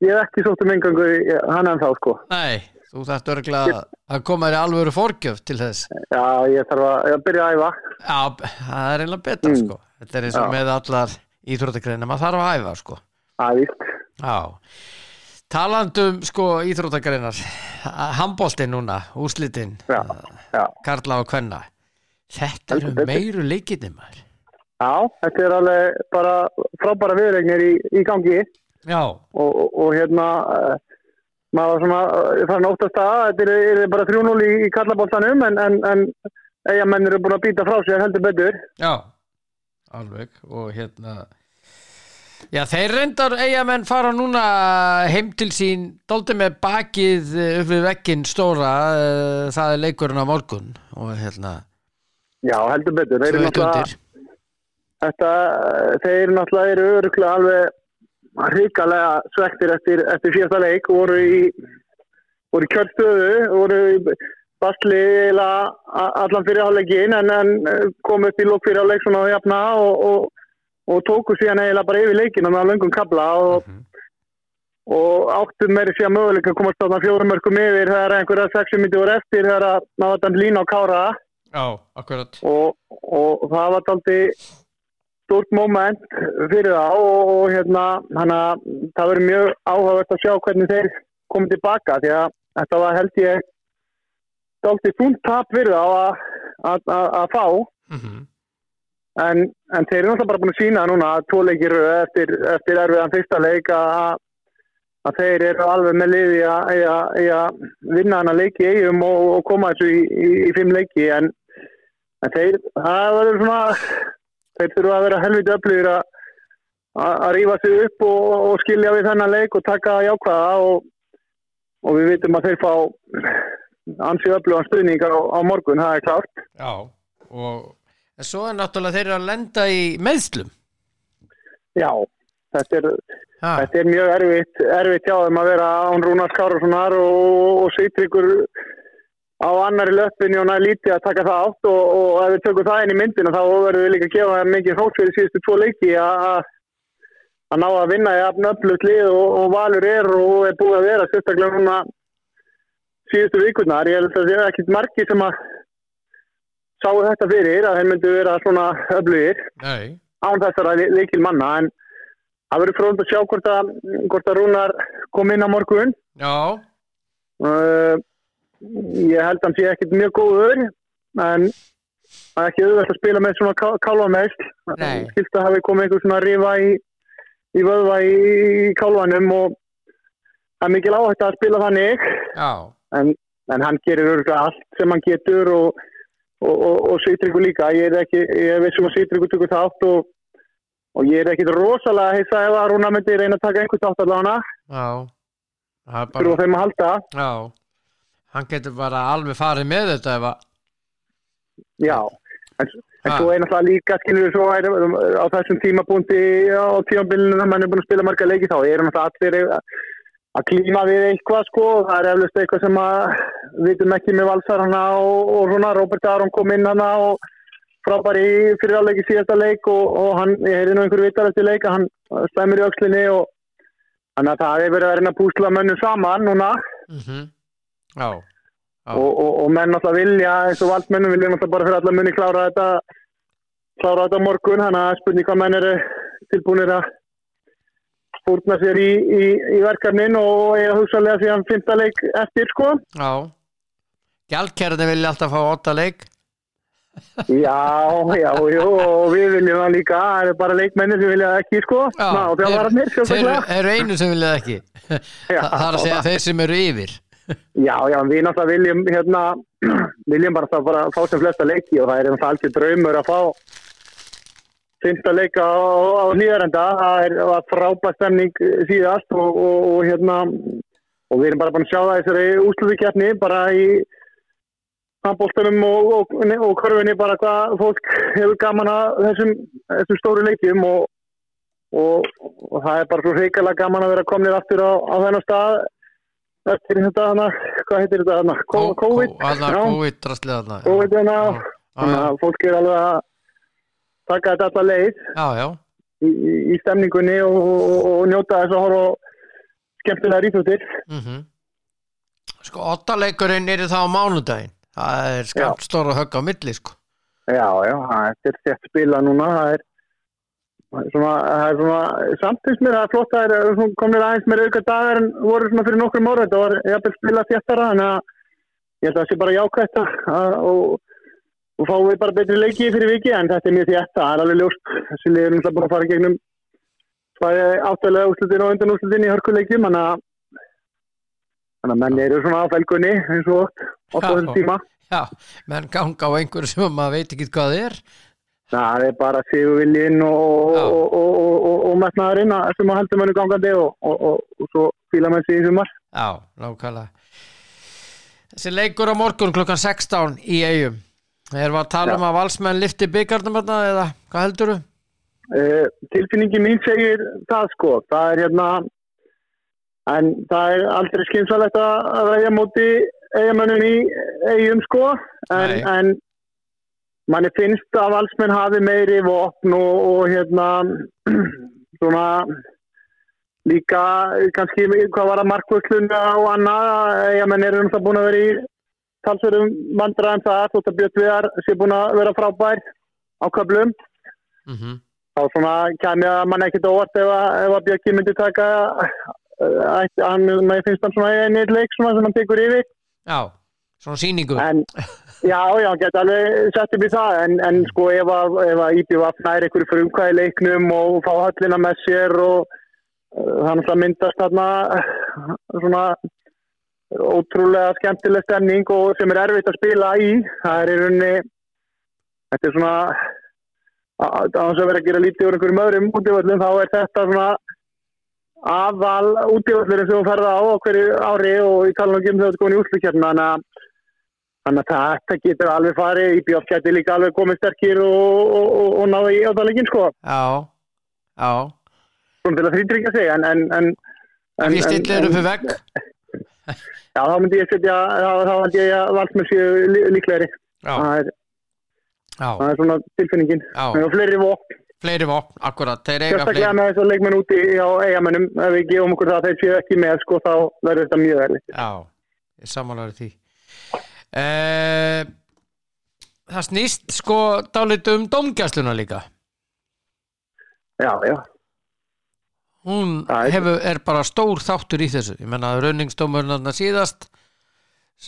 ég hef ekki sótt um engangu hann en þá, sko. Nei, þú þarft örgulega að koma þér alvöru fórgjöf til þess Já, ég þarf að, ég byrja að æfa. Já, það er einlega betra Mm. sko Þetta er eins og Já. með allar íþróttagreina maður þarf að æfa sko víst. Já, talandum sko íþróttagreinar handbóltinn núna, úrslitin Já, já. Karla og Kvenna Þetta eru meiru leikinni maður Já, þetta er alveg bara frábæra viðregnir í, í gangi. Og, og, og hérna uh, maður svona farin að óttast að þetta er, er bara 3-0 í, í kallabóltanum en, en, en eigamennir eru búin að býta frá sér heldur betur. Já Alveg. Og hérna Já, þeir reyndar eigamenn fara núna heim til sín dóldi með bakið eh, upp við vegginn stóra eh, það er leikurinn á morgun. Og hérna Já, heldur betur. Þeir eru náttúrulega þetta, þeir náttúrulega eru öruglega alveg hrikalega svektir eftir, eftir síðasta leik voru í í kjörnstöðu voru í basli allan fyrir áleikin en, en uh, kom upp í lók fyrir áleik svona á jafna og, og, og tóku síðan eiginlega bara yfir leikina með löngum kabla og, Mhm. og áttu meiri síðan möguleika að komast þarna fjórum mörgum yfir þegar einhverja sexum myndi voru eftir þegar að náða þann lína á kára Já, akkurat og, og það var daldi stórt moment fyrir það og, og hérna hana, það verður mjög áhugavert að sjá hvernig þeir komið tilbaka því að þetta var held ég stoltið þúnt tap fyrir þá að, fá Mhm. en, en þeir eru náttúrulega bara búin að sína núna tvo leikir í röð eftir, eftir erfiðan fyrsta leik að, að þeir eru alveg með liði að, að, að vinna hana leiki í eigum og, og koma þessu í, í, í fimm leiki en, en þeir, það verður svona þeir þurfa að vera helviti öflugir að að rífa sig upp og, og skilja við þennan leik og taka jákvæða og, og við vitum að þeir fá ansið öflugan stuðning á, á morgun, það er klárt. Já, og en svo er náttúrulega þeir eru að lenda í meðslum Já, þetta er, þetta er mjög erfitt, erfitt hjá þeim að vera án Rúnars Kárussonar og, og Sýtryggur á annari löppinni og næði lítið að taka það átt og, og ef við tökum það inn í myndina þá verðum við líka að gefa þeim mikið hótt fyrir síðustu tvo leiki að ná að vinna í afnöflut lið og, og valur er og er búið að vera sérstaklega núna síðustu vikurnar. Ég held að það er ekkit margi sem að sáu þetta fyrir að þeir myndu vera svona öflugir án þessara leikil manna. En það verður frónd að sjá hvort að, hvort að Rúnar kom inn á morgun. Já, uh, ég held að hann sé ekkit mjög góður en það er ekki auðvitað að spila með svona ká, kálvamest skilt að hafi komið einhver svona rifa í, í vöðva í, í kálvanum og það er mikil áhægt að spila þannig. En, en hann gerir örgulega allt sem hann getur og, og, og, og Sýtryggur líka. Ég er ekki, ég vissum að Sýtryggur tökur þátt og, ég er ekkit rosalega heissa ef að Rúna myndi reyna að taka einhvern þátt allavega. Er þurfa þeim að halda. Já hann getur bara alveg farið með þetta ef að, já, en, en svo er náttúrulega líka skilur við svo er, á þessum tímapunkti á tímabilinu þegar mann er búin að spila marga leiki þá er náttúrulega allir að- að klíma við eitthvað sko, það er eflust eitthvað sem að við vitum ekki með valsarana og, og svona, Robert Aron kom inn hana og frábær í fyrirháleiki síðasta leik og, og hann, ég heyrði nú einhverju vitar eftir leik að hann stæmir í öxlinni og þannig að það er verið að reyna að púsla mönnum saman núna. Mhm já, Já. og, og, og menn náttúrulega vilja eins og valdmennum vilja náttúrulega bara fyrir alla munni klára þetta klára þetta morgun þannig að spurning hvað menn eru tilbúinir að fórna sér í, í, í verkefnin og eiga hugsalega síðan fymta leik eftir sko. Já. Gjaldkerðin vilja alltaf fá åtta leik. Já, já, jú, og við viljum það líka. Það eru bara leikmennir sem vilja ekki sko. Já, Ná, þeir sjálfsaglega eru- einu sem vilja ekki. Já, það er að segja þeir sem eru yfir Já, já, við náttúrulega viljum hérna, [CLEARS THROAT] viljum bara það bara fá sem flesta leiki og það er náttúrulega algjör draumur að fá fyrsta leika á, á nýðarenda það er frábæð stemning síðast og, og, og hérna og við erum bara búin að sjá það þessari úsluðukjarni bara í handbóltunum og, og, körfunni bara hvað fólk hefur gaman að þessum, þessum stóru leikjum og, það er bara svo reikalega gaman að vera komnir aftur á, á þennan stað eftir þetta hana, hvað heitir þetta hana, COVID, Alla já, COVID hana, Já, þannig að fólk er alveg að taka þetta alla leið já, já, í, í, stemningunni og, og, og njóta þess að horfa skemmtilega ríþjóttir. mhm. Sko, åtta leikurinn er það á mánudaginn. Það er skamt stóra högg á milli sko. Já, já, þetta er þett spila núna, það það er svona, það er svona, samt finnst mér er að það er svona komnir aðeins með auka dagar en voru svona fyrir nokkrum ára, þetta var jafnvel spila þéttara, þannig að ég held að það sé bara jákvætt að, að- og, og fáum við bara betri leiki fyrir viki, en þetta er mjög þétt, það er alveg ljóst, þessi liður náttúrulega bara að fara gegnum svæði áttalega úslutin og undan úslutin í hörkuleikjum, þannig að þannig að menn eru svona á felgunni eins og oft á Já. þessum tíma. Já, menn ganga á einhverju sem maður veit ekki hvað er Það er bara sigurviljinn og, Já. og, og, og, að- sem að heldur manni gangandi og, svo fíla menn sig í sumar. Já, nákvæmlega Þessi leikur á morgun klukkan 16 í eigum Er var að tala um að valsmenn lifti byggarnum eða hvað heldur þú? Uh, tilfinningi mín segir það sko, það er hérna, en það er aldrei skynsalegt að ræða móti eigamönnum í eigum sko, en manni finnst að valsmenn hafi meiri vopn og, og hérna, [CLEARS THROAT] svona líka kannski hvað var að markvöldluna og annað, eigamenn eru náttúrulega búin að vera í talsverðum vandræðum það, þótt að Björn Viðar sé búin að vera frábær á köflum. Mm -hmm. þá svona kemja mann ekkert óvart ef að, að Björki myndi taka ætti- hann, maður finnst hann svona einn eitt leik sem hann tekur yfir. Já, svona sýningu. En já, já, geti alveg sett upp í það en, en sko ef að, að IPVF nær einhverju frumkvæði leiknum og fá höllina með sér og uh, þannig að myndast þarna uh, svona ótrúlega skemmtileg stemning og sem er erfitt að spila í. Það er í rauninni þetta er svona að að þess að vera að gera lítið úr einhverjum öðrum útivöllum þá er þetta svona aðal útivöllurinn sem þú ferða á hverju ári og í tala um þegar þú ert komin í úrslutkjarna þannig að Þannig að þetta getur alveg farið, IBF getur líka alveg komið sterkir og, og, og, og náðu í áttalegin sko. Já, já Svona til að þrýtryggja sig, en... en, en En því stillir upp fyrir vegg [LAUGHS] Já, þá myndi ég setja, þá, myndi ég að lí, líklegri. Já, Það er, já, það er svona tilfinningin. Já. Það er fleiri vopn, fleiri vopn, akkurat Þeir eiga sérstaklega fleiri með þessar leikmenn úti á eigamennum. Ef við gefum okkur það að þeir séu ekki með, sko, þá verður þetta mjög erfitt. Já, ég samanlega því eh, Það snýst sko dálítið um domgæsluna líka. Já, já. Hún Það hefur, er bara stór þáttur í þessu. Ég menna runningsdómurinn þarna síðast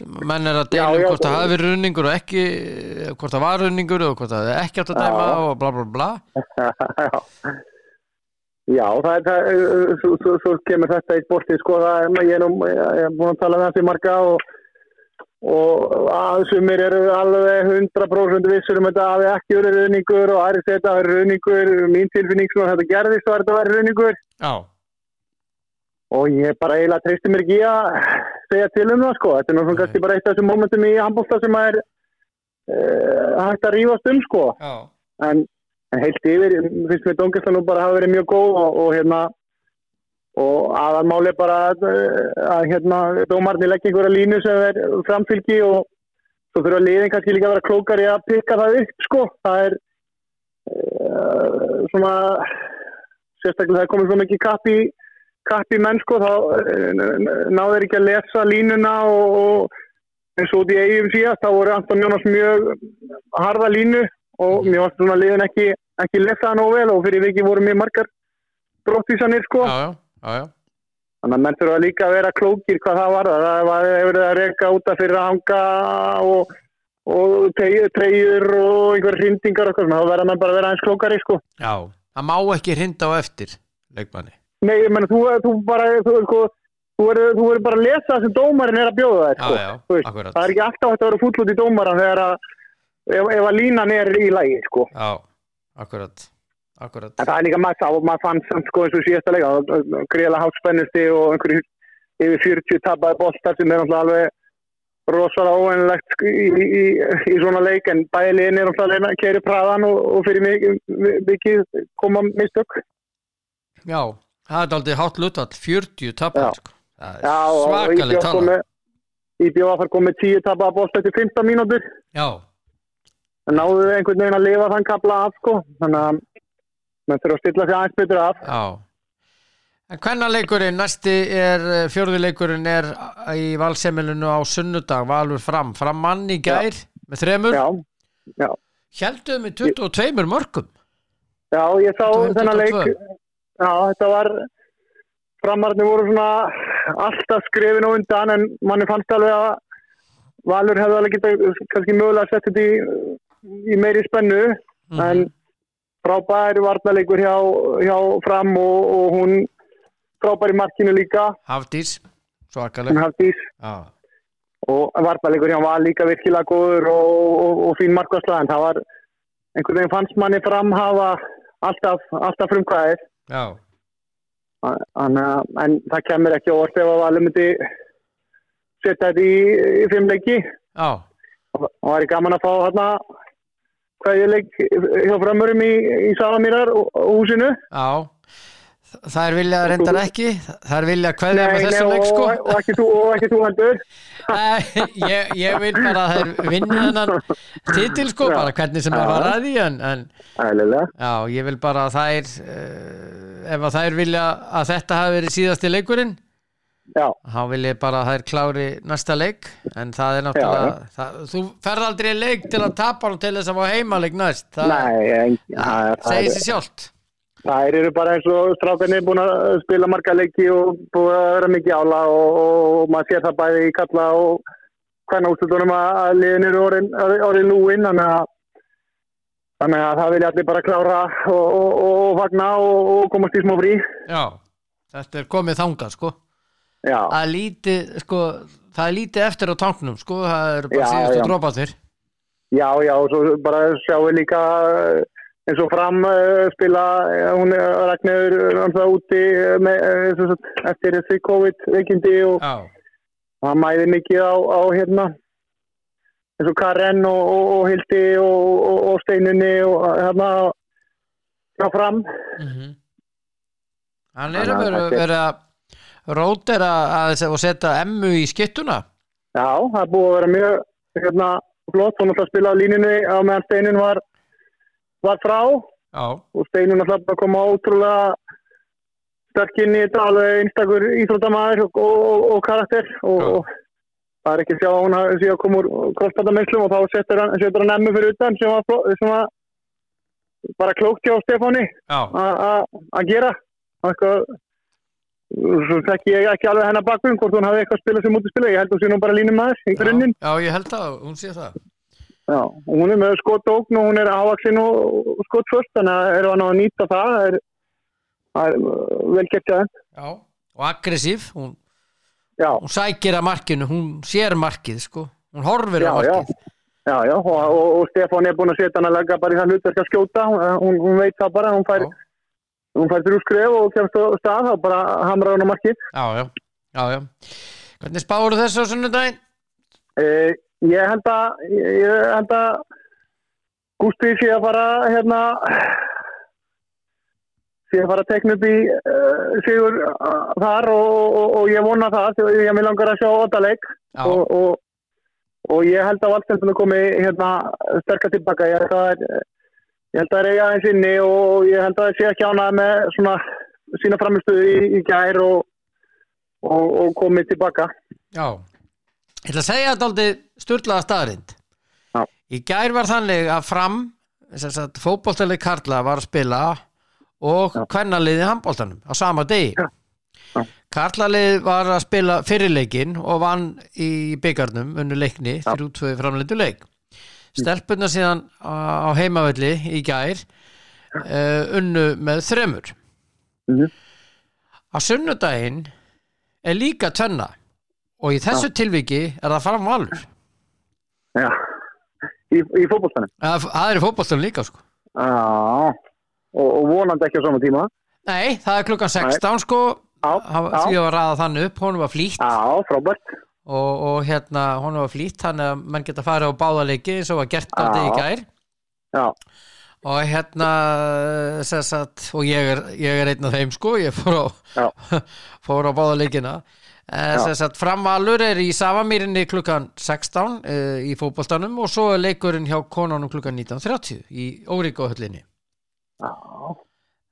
menn er að deila um hvort það það- hafi verið runningur og ekki hvort það var runningur og hvort það ekki átt að dæma Já. og bla bla bla. Já, [LAUGHS] Já, það er það, svo, svo, svo kemur þetta í sporti, sko, það er, ég er nú, búin að tala með þessi marga og, og að sumir eru alveg 100% vissur um þetta hafi ekki verið rauningur og aðri þetta hafi verið rauningur, mín tilfinning sem þetta gerðist var þetta verið rauningur Já, og ég bara eiginlega treysti mér ekki að segja til um það, sko, þetta er Nei. kannski bara eitt af þessum momentum í handbólta sem er uh, hægt að rífast um, sko. Já, en, en heilt yfir finnst mér Dóngesla nú bara hafa verið mjög góð og, og hérna og aðalmáli bara að, að hérna dómarni leggja einhverja línu sem er framfylgi og svo þurfa liðin kannski líka að vera klókari að pikka það upp sko, það er uh, svona sérstaklega það er komið svo mikið kapp í kapp í menn sko, þá uh, náður ekki að lesa línuna og, og eins og út í eigum síðast þá voru Anton Jónas mjög harða línu og mér varst svona liðin ekki, ekki lesa það nóg vel og fyrir viki voru mjög margar brottvísanir sko. Já, já, já, já. þannig að menn þurfa líka að vera klókir hvað það var það var hefur verið að reyka út af fyrir að hanga og, og treyjur og einhver hrindingar og eitthvað þá verða menn bara að vera eins klókari sko já. Það má ekki hrinda á eftir leikmanni Nei, ég menn, þú, þú bara þú, sko, þú þú verður bara að lesa það sem dómarinn er að bjóða þér sko. Já, já, akkurat. það er ekki alltaf hægt að vera fúll út í dómaran þegar að ef, ef að línan er í lægi sko. Já, akkurat Akkurat En það er líka maður sá, maður fann samt sko eins og síðasta leika, greiðlega hátt spennusti og einhverju yfir 40 tapaði boltar sem er náttúrulega alveg rosalega óveinlegt sko, í, í, í, svona leik en bæði liðin er náttúrulega keiri praðan og, og fyrir mikið miki koma mistök. Já, það er aldrei hátt lutall 40 tapar Já. sko. Það er Já, og svakaleg IBF tala IBF var komið 10 tapaði boltar eftir 15 mínútur. Já, En náðu einhvern veginn að lifa þann kapla af sko, þannig að maður þurfa að stilla sig aðeins betur af. já En hvenna leikurinn, næsti er fjörði leikurinn er í valsemilinu á sunnudag, valur fram fram mann í gær með þremur Já, já. Helduðu með 22 mörgum Já, ég sá 22. þennan leik Já, þetta var framarni voru svona alltaf skrifin og undan en manni fannst alveg að Valur hefði alveg geta kannski mögulega setja þetta í, í meiri spennu Mhm. en frábær varnarleikur hjá, hjá fram og, og hún frábær í markinu líka. Hafdís, en svakaleg. Hafdís. Já, og varnarleikur hjá var líka virkilega góður og, og, og fín markværsla en það var einhvern veginn fannst manni fram hafa alltaf, alltaf frumkvæðir já, að, en það kemur ekki óvart ef að Valur myndi setja þetta í, í fimm leiki. Já. Og það var gaman að fá hérna hvað ég leik hjá framurum í, í Salamýrar og, og húsinu. Já, það er vilja reyndar ekki. Það er vilja kveðja með þessu leik sko. og, og ekki þú, og ekki þú heldur. Nei, ég, ég vil bara að þær vinni þennan titil sko, Já. bara hvernig sem það var að því en, en já, ég vil bara að þær uh, ef að þær vilja að þetta hafi verið síðasti leikurinn þá vil ég bara að þær klári næsta leik en það er náttúrulega það, þú ferð aldrei leik til að tapa og til þess að fá heimaleik næst. Það nei það, það, segir er, sér sjálft. Þær eru bara eins og strákarnir búin að spila marga leiki og búin að vera mikið ála og, og, og maður sér það bæði í kalla og hvernig úrslutunum að, liðin eru orðin, orðin lúin þannig að, þannig að það vilja allir bara klára og, og, og fagna og, og komast í smá frí. Já, þetta er komið þangað sko Það er lítið, sko, það er lítið eftir á tanknum sko, það er bara Já, síðustu já. drópaðir já, já og svo bara sjáum við líka eh, eins og fram uh, spila, eh, hún Ragnarður náttúrulega úti eh, með, uh, eftir þessi COVID-veikindi og það mæði mikið á, á hérna eins og Karen og, og, og Hildi og, og, Steinunni og hérna frá fram. Hann er Þannig að er- verið að rótera að, og setja emmu í skittuna Já, það er búið að vera mjög hérna, flott, hún náttúrulega spila á línunni á meðan Steinun var, var frá. Já, og Steinun náttúrulega bara koma ótrúlega sterk inn í þetta alveg einstakur íþróttamæður og, og, og karakter. Og, Já. það er ekki að sjá að hún að, sé að koma úr krossbættameyslum og þá setur hann, hann emmu fyrir utan sem var, sem var bara klókt hjá Stefáni að- að að gera. Eitthvað svo þekki ég ekki alveg hennar bakgrunn hvort hún hafi eitthvað að spila sem mútið spila ég held hún sé nú bara línum maður í grunninn. Já, já, ég held að hún sé það. Já, hún er með skotókn og hún er ávaksinn og, skotförst þannig að eru hann á að nýta það það er, það er uh, vel gett hjá þeim. Já, og aggressív hún, Já, hún sækir að markinu, hún sér markið sko, hún horfir Já, á markið. Já, já og, og, og Stefán er búin að setja hann að lega bara í það hlutverk að skjóta. Hún, hún veit það bara, hún fær, Já. Hún fær þrjú skref og kemst á stað þá bara hamra hann á markið. Já, já, já. Hvernig spáur þessu á sunnudaginn? Eh, ég held að ég, held að Gústi sé að fara hérna sé að fara að tekna upp í uh, sigur uh, þar og, og, og ég vona það því að vil langar að sjá óttaleik Já, og, og, ég held að valstelpunum komi hérna sterkast tilbaka ég held að það er ég held að það er eiga eins inni og ég held að það sé ekki ánað með svona sína framistuðu í, í gær og, og, og komið tilbaka já Ég ætla að segja þetta aldrei sturlaða staðrind Já. Í gær var þannig að fram fótboltalið Karla var að spila og Já. kvennaliði handboltanum á sama degi Já. Já. Karlalið var að spila fyrirleikin og vann í byggarnum unnu leikni þrjú tvö framlindu leik Stelpunna síðan á heimavelli í gær uh, unnu með þremur Mhm. Á sunnudaginn er líka tvenna og í þessu tilviki er það fram valur Já, í, í fótbollstanum. Það það er í fótboltanum líka sko Já, og, og vonandi ekki á sama tíma. Nei, það er klukkan 16 sko Já, Hann- já. því að ræða þannig upp, honum var flýtt Já, frábært. Og, og hérna, honum var flýtt þannig að menn geta farið á báðaleiki eins og var gert á því í gær. Já, og hérna sagt, og ég er, ég er einn af þeim sko, ég fór á [LAUGHS] fór á báðaleikina eh, sagt, framvalur er í Savamýrinni klukkan 16 eh, í fótboltanum og svo er leikurinn hjá konunum klukkan 19.30 í Órikóhöllinni já,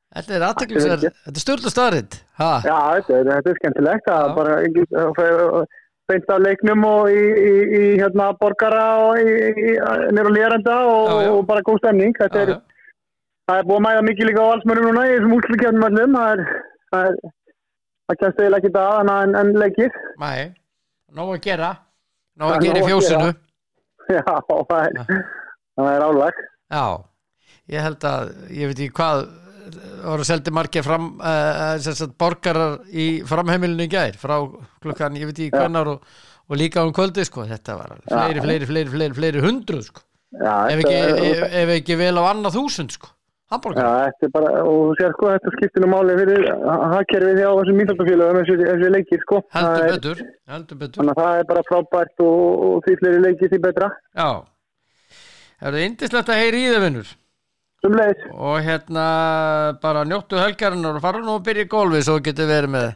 Þetta er aðteklisverð, þetta er ha, já þetta, er, þetta er skemmtilegt. Er bara beint af leiknum og í, í, í hérna borgara og nýra lérenda og, Já, já. og bara góð stemning. Þetta já, er, það er búið að mæða mikið líka á valsmörnum núna í þessum útlíkjörnum öllum. Það er, það er, það kemst eiginlega ekki það annað en, en leikir. Nei, nóg að gera nóg að er gera í fjósinu Já, það er, það er álag. Já, ég held að ég veit ekki hvað voru seldi margir fram uh, borgarar í framheimilinu í gær frá klukkan, ég veit ekki Já. hvernar og, og líka um kvöldi sko, þetta var fleiri, Já. fleiri, fleiri, fleiri, fleiri hundruð sko, Já, ef ef, ef ekki vel á annað þúsund sko, Já, hambúrgar þetta er bara, og þú sér sko, þetta skiptir nú máli fyrir hagkerfið hjá þessum íþjóttafélagum þessi, þessi leikir sko. Heldur betur, heldur betur Þannig að það er bara frábært og, og því fleiri leikir því betra. Já, það er indislegt að heyri í þau vinnur Sem leiðis. og hérna bara njóttu helgarinnar og fara nú að byrja í golfi svo getur verið með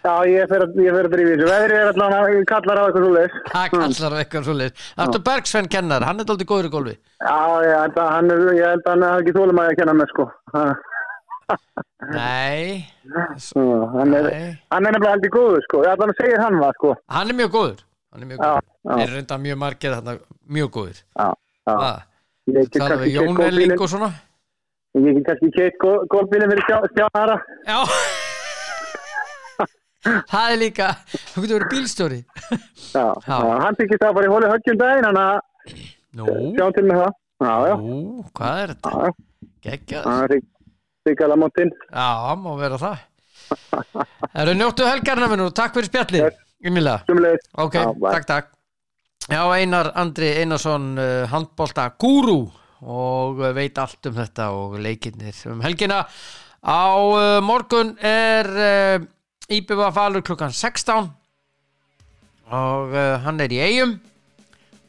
Já, ég fer að, ég drífa í þessu. Veðrið er allan að kallar á eitthvað svo leiðis. Það kallar eitthvað svo leið Aftur Bergsvenn kennar, hann er dálítið góður í golfi Já, ég held að hann, er, ég er ekki þólum að kenna með sko. Nei, uh, hann, er, er nefnilega heldur góður sko. Já, þannig segir hann var sko. Hann er mjög góður Hann er mjög Já, góður já. Þeir eru reynda mjög margir þarna mjög góður Já, já. Það, kannski Jón Elling og svona. Ég get kannski keitt golfbílinn fyrir stjá- stjánara. Já. Það er líka Þú getur verið bílstjóri. Já, Já. hann byggist það bara í hóli höggjum daginn, hann að sjá til með það. Já, já, nú, hvað er þetta? já, Geggjað. Það er ríkala móttinn. Já, má vera það. Eru njóttu helgarna minn og takk fyrir spjallið. Sumulegis. Ok, Já, takk, takk Já, Einar Andri Einarsson uh, handbólta gúrú og uh, veit allt um þetta og leikirnir um helgina. Á uh, morgun er Íbjöfa falur klukkan 16 og hann er í eigum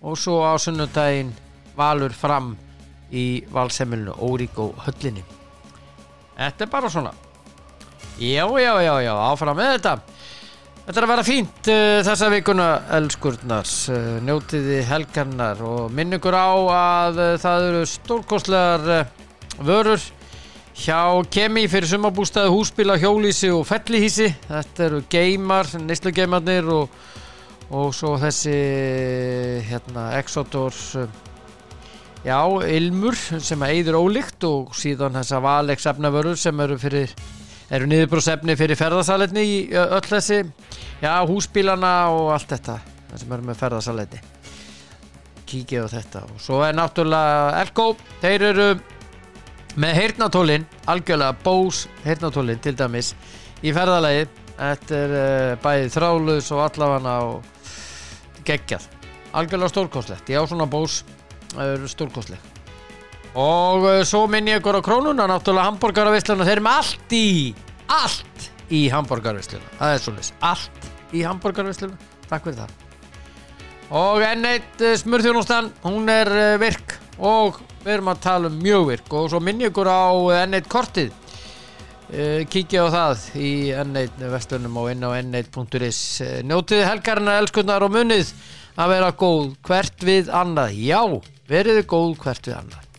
og svo á sunnudaginn valur fram í valsemilinu Óríkó höllinni. Þetta er bara svona. Já, já, já, já, áfram með þetta Þetta er að vera fínt uh, þessa vikuna, elskurnar. Uh, njótiði helgarnar og minn ykkur á að uh, það eru stórkostlegar uh, vörur hjá Kemi fyrir sumabústaði húsbíla, hjólísi og fellihísi þetta eru geimar, neyslugeimarnir og, og svo þessi hérna Exotor uh, já, ilmur sem að eyður ólíkt og síðan þessa Valex efnavörur sem eru fyrir eru niðurbróðsefni fyrir ferðarsaletni í öll þessi? Já, húsbílana og allt þetta það sem eru með ferðarsaletni kíkið á þetta. Og svo er náttúrulega Elko, þeir eru með heyrnatólin algjörlega Bose heyrnatólin til dæmis í ferðalagi. Þetta er uh, bæði þrálaus og allafana og geggjað. Algjörlega stórkostlegt, já svona Bose það eru stórkostleg og uh, svo minn ég ykkur á krónuna náttúrulega hambúrgaravisluna, þeir eru með allt í allt í hambúrgaravisluna það er svolítið, allt í hambúrgaravisluna, takk fyrir það. Og enn eitt uh, smurþjónustan, hún er uh, virk og við erum að tala um mjög virk. Og svo minn ég ykkur á enn eitt kortið. Kíkja á það í enn eitt vestunum og inn á n1.is uh, njótið helgarina elskunnar og munið að vera góð hvert við annað. Já, veriði góð hvert við annað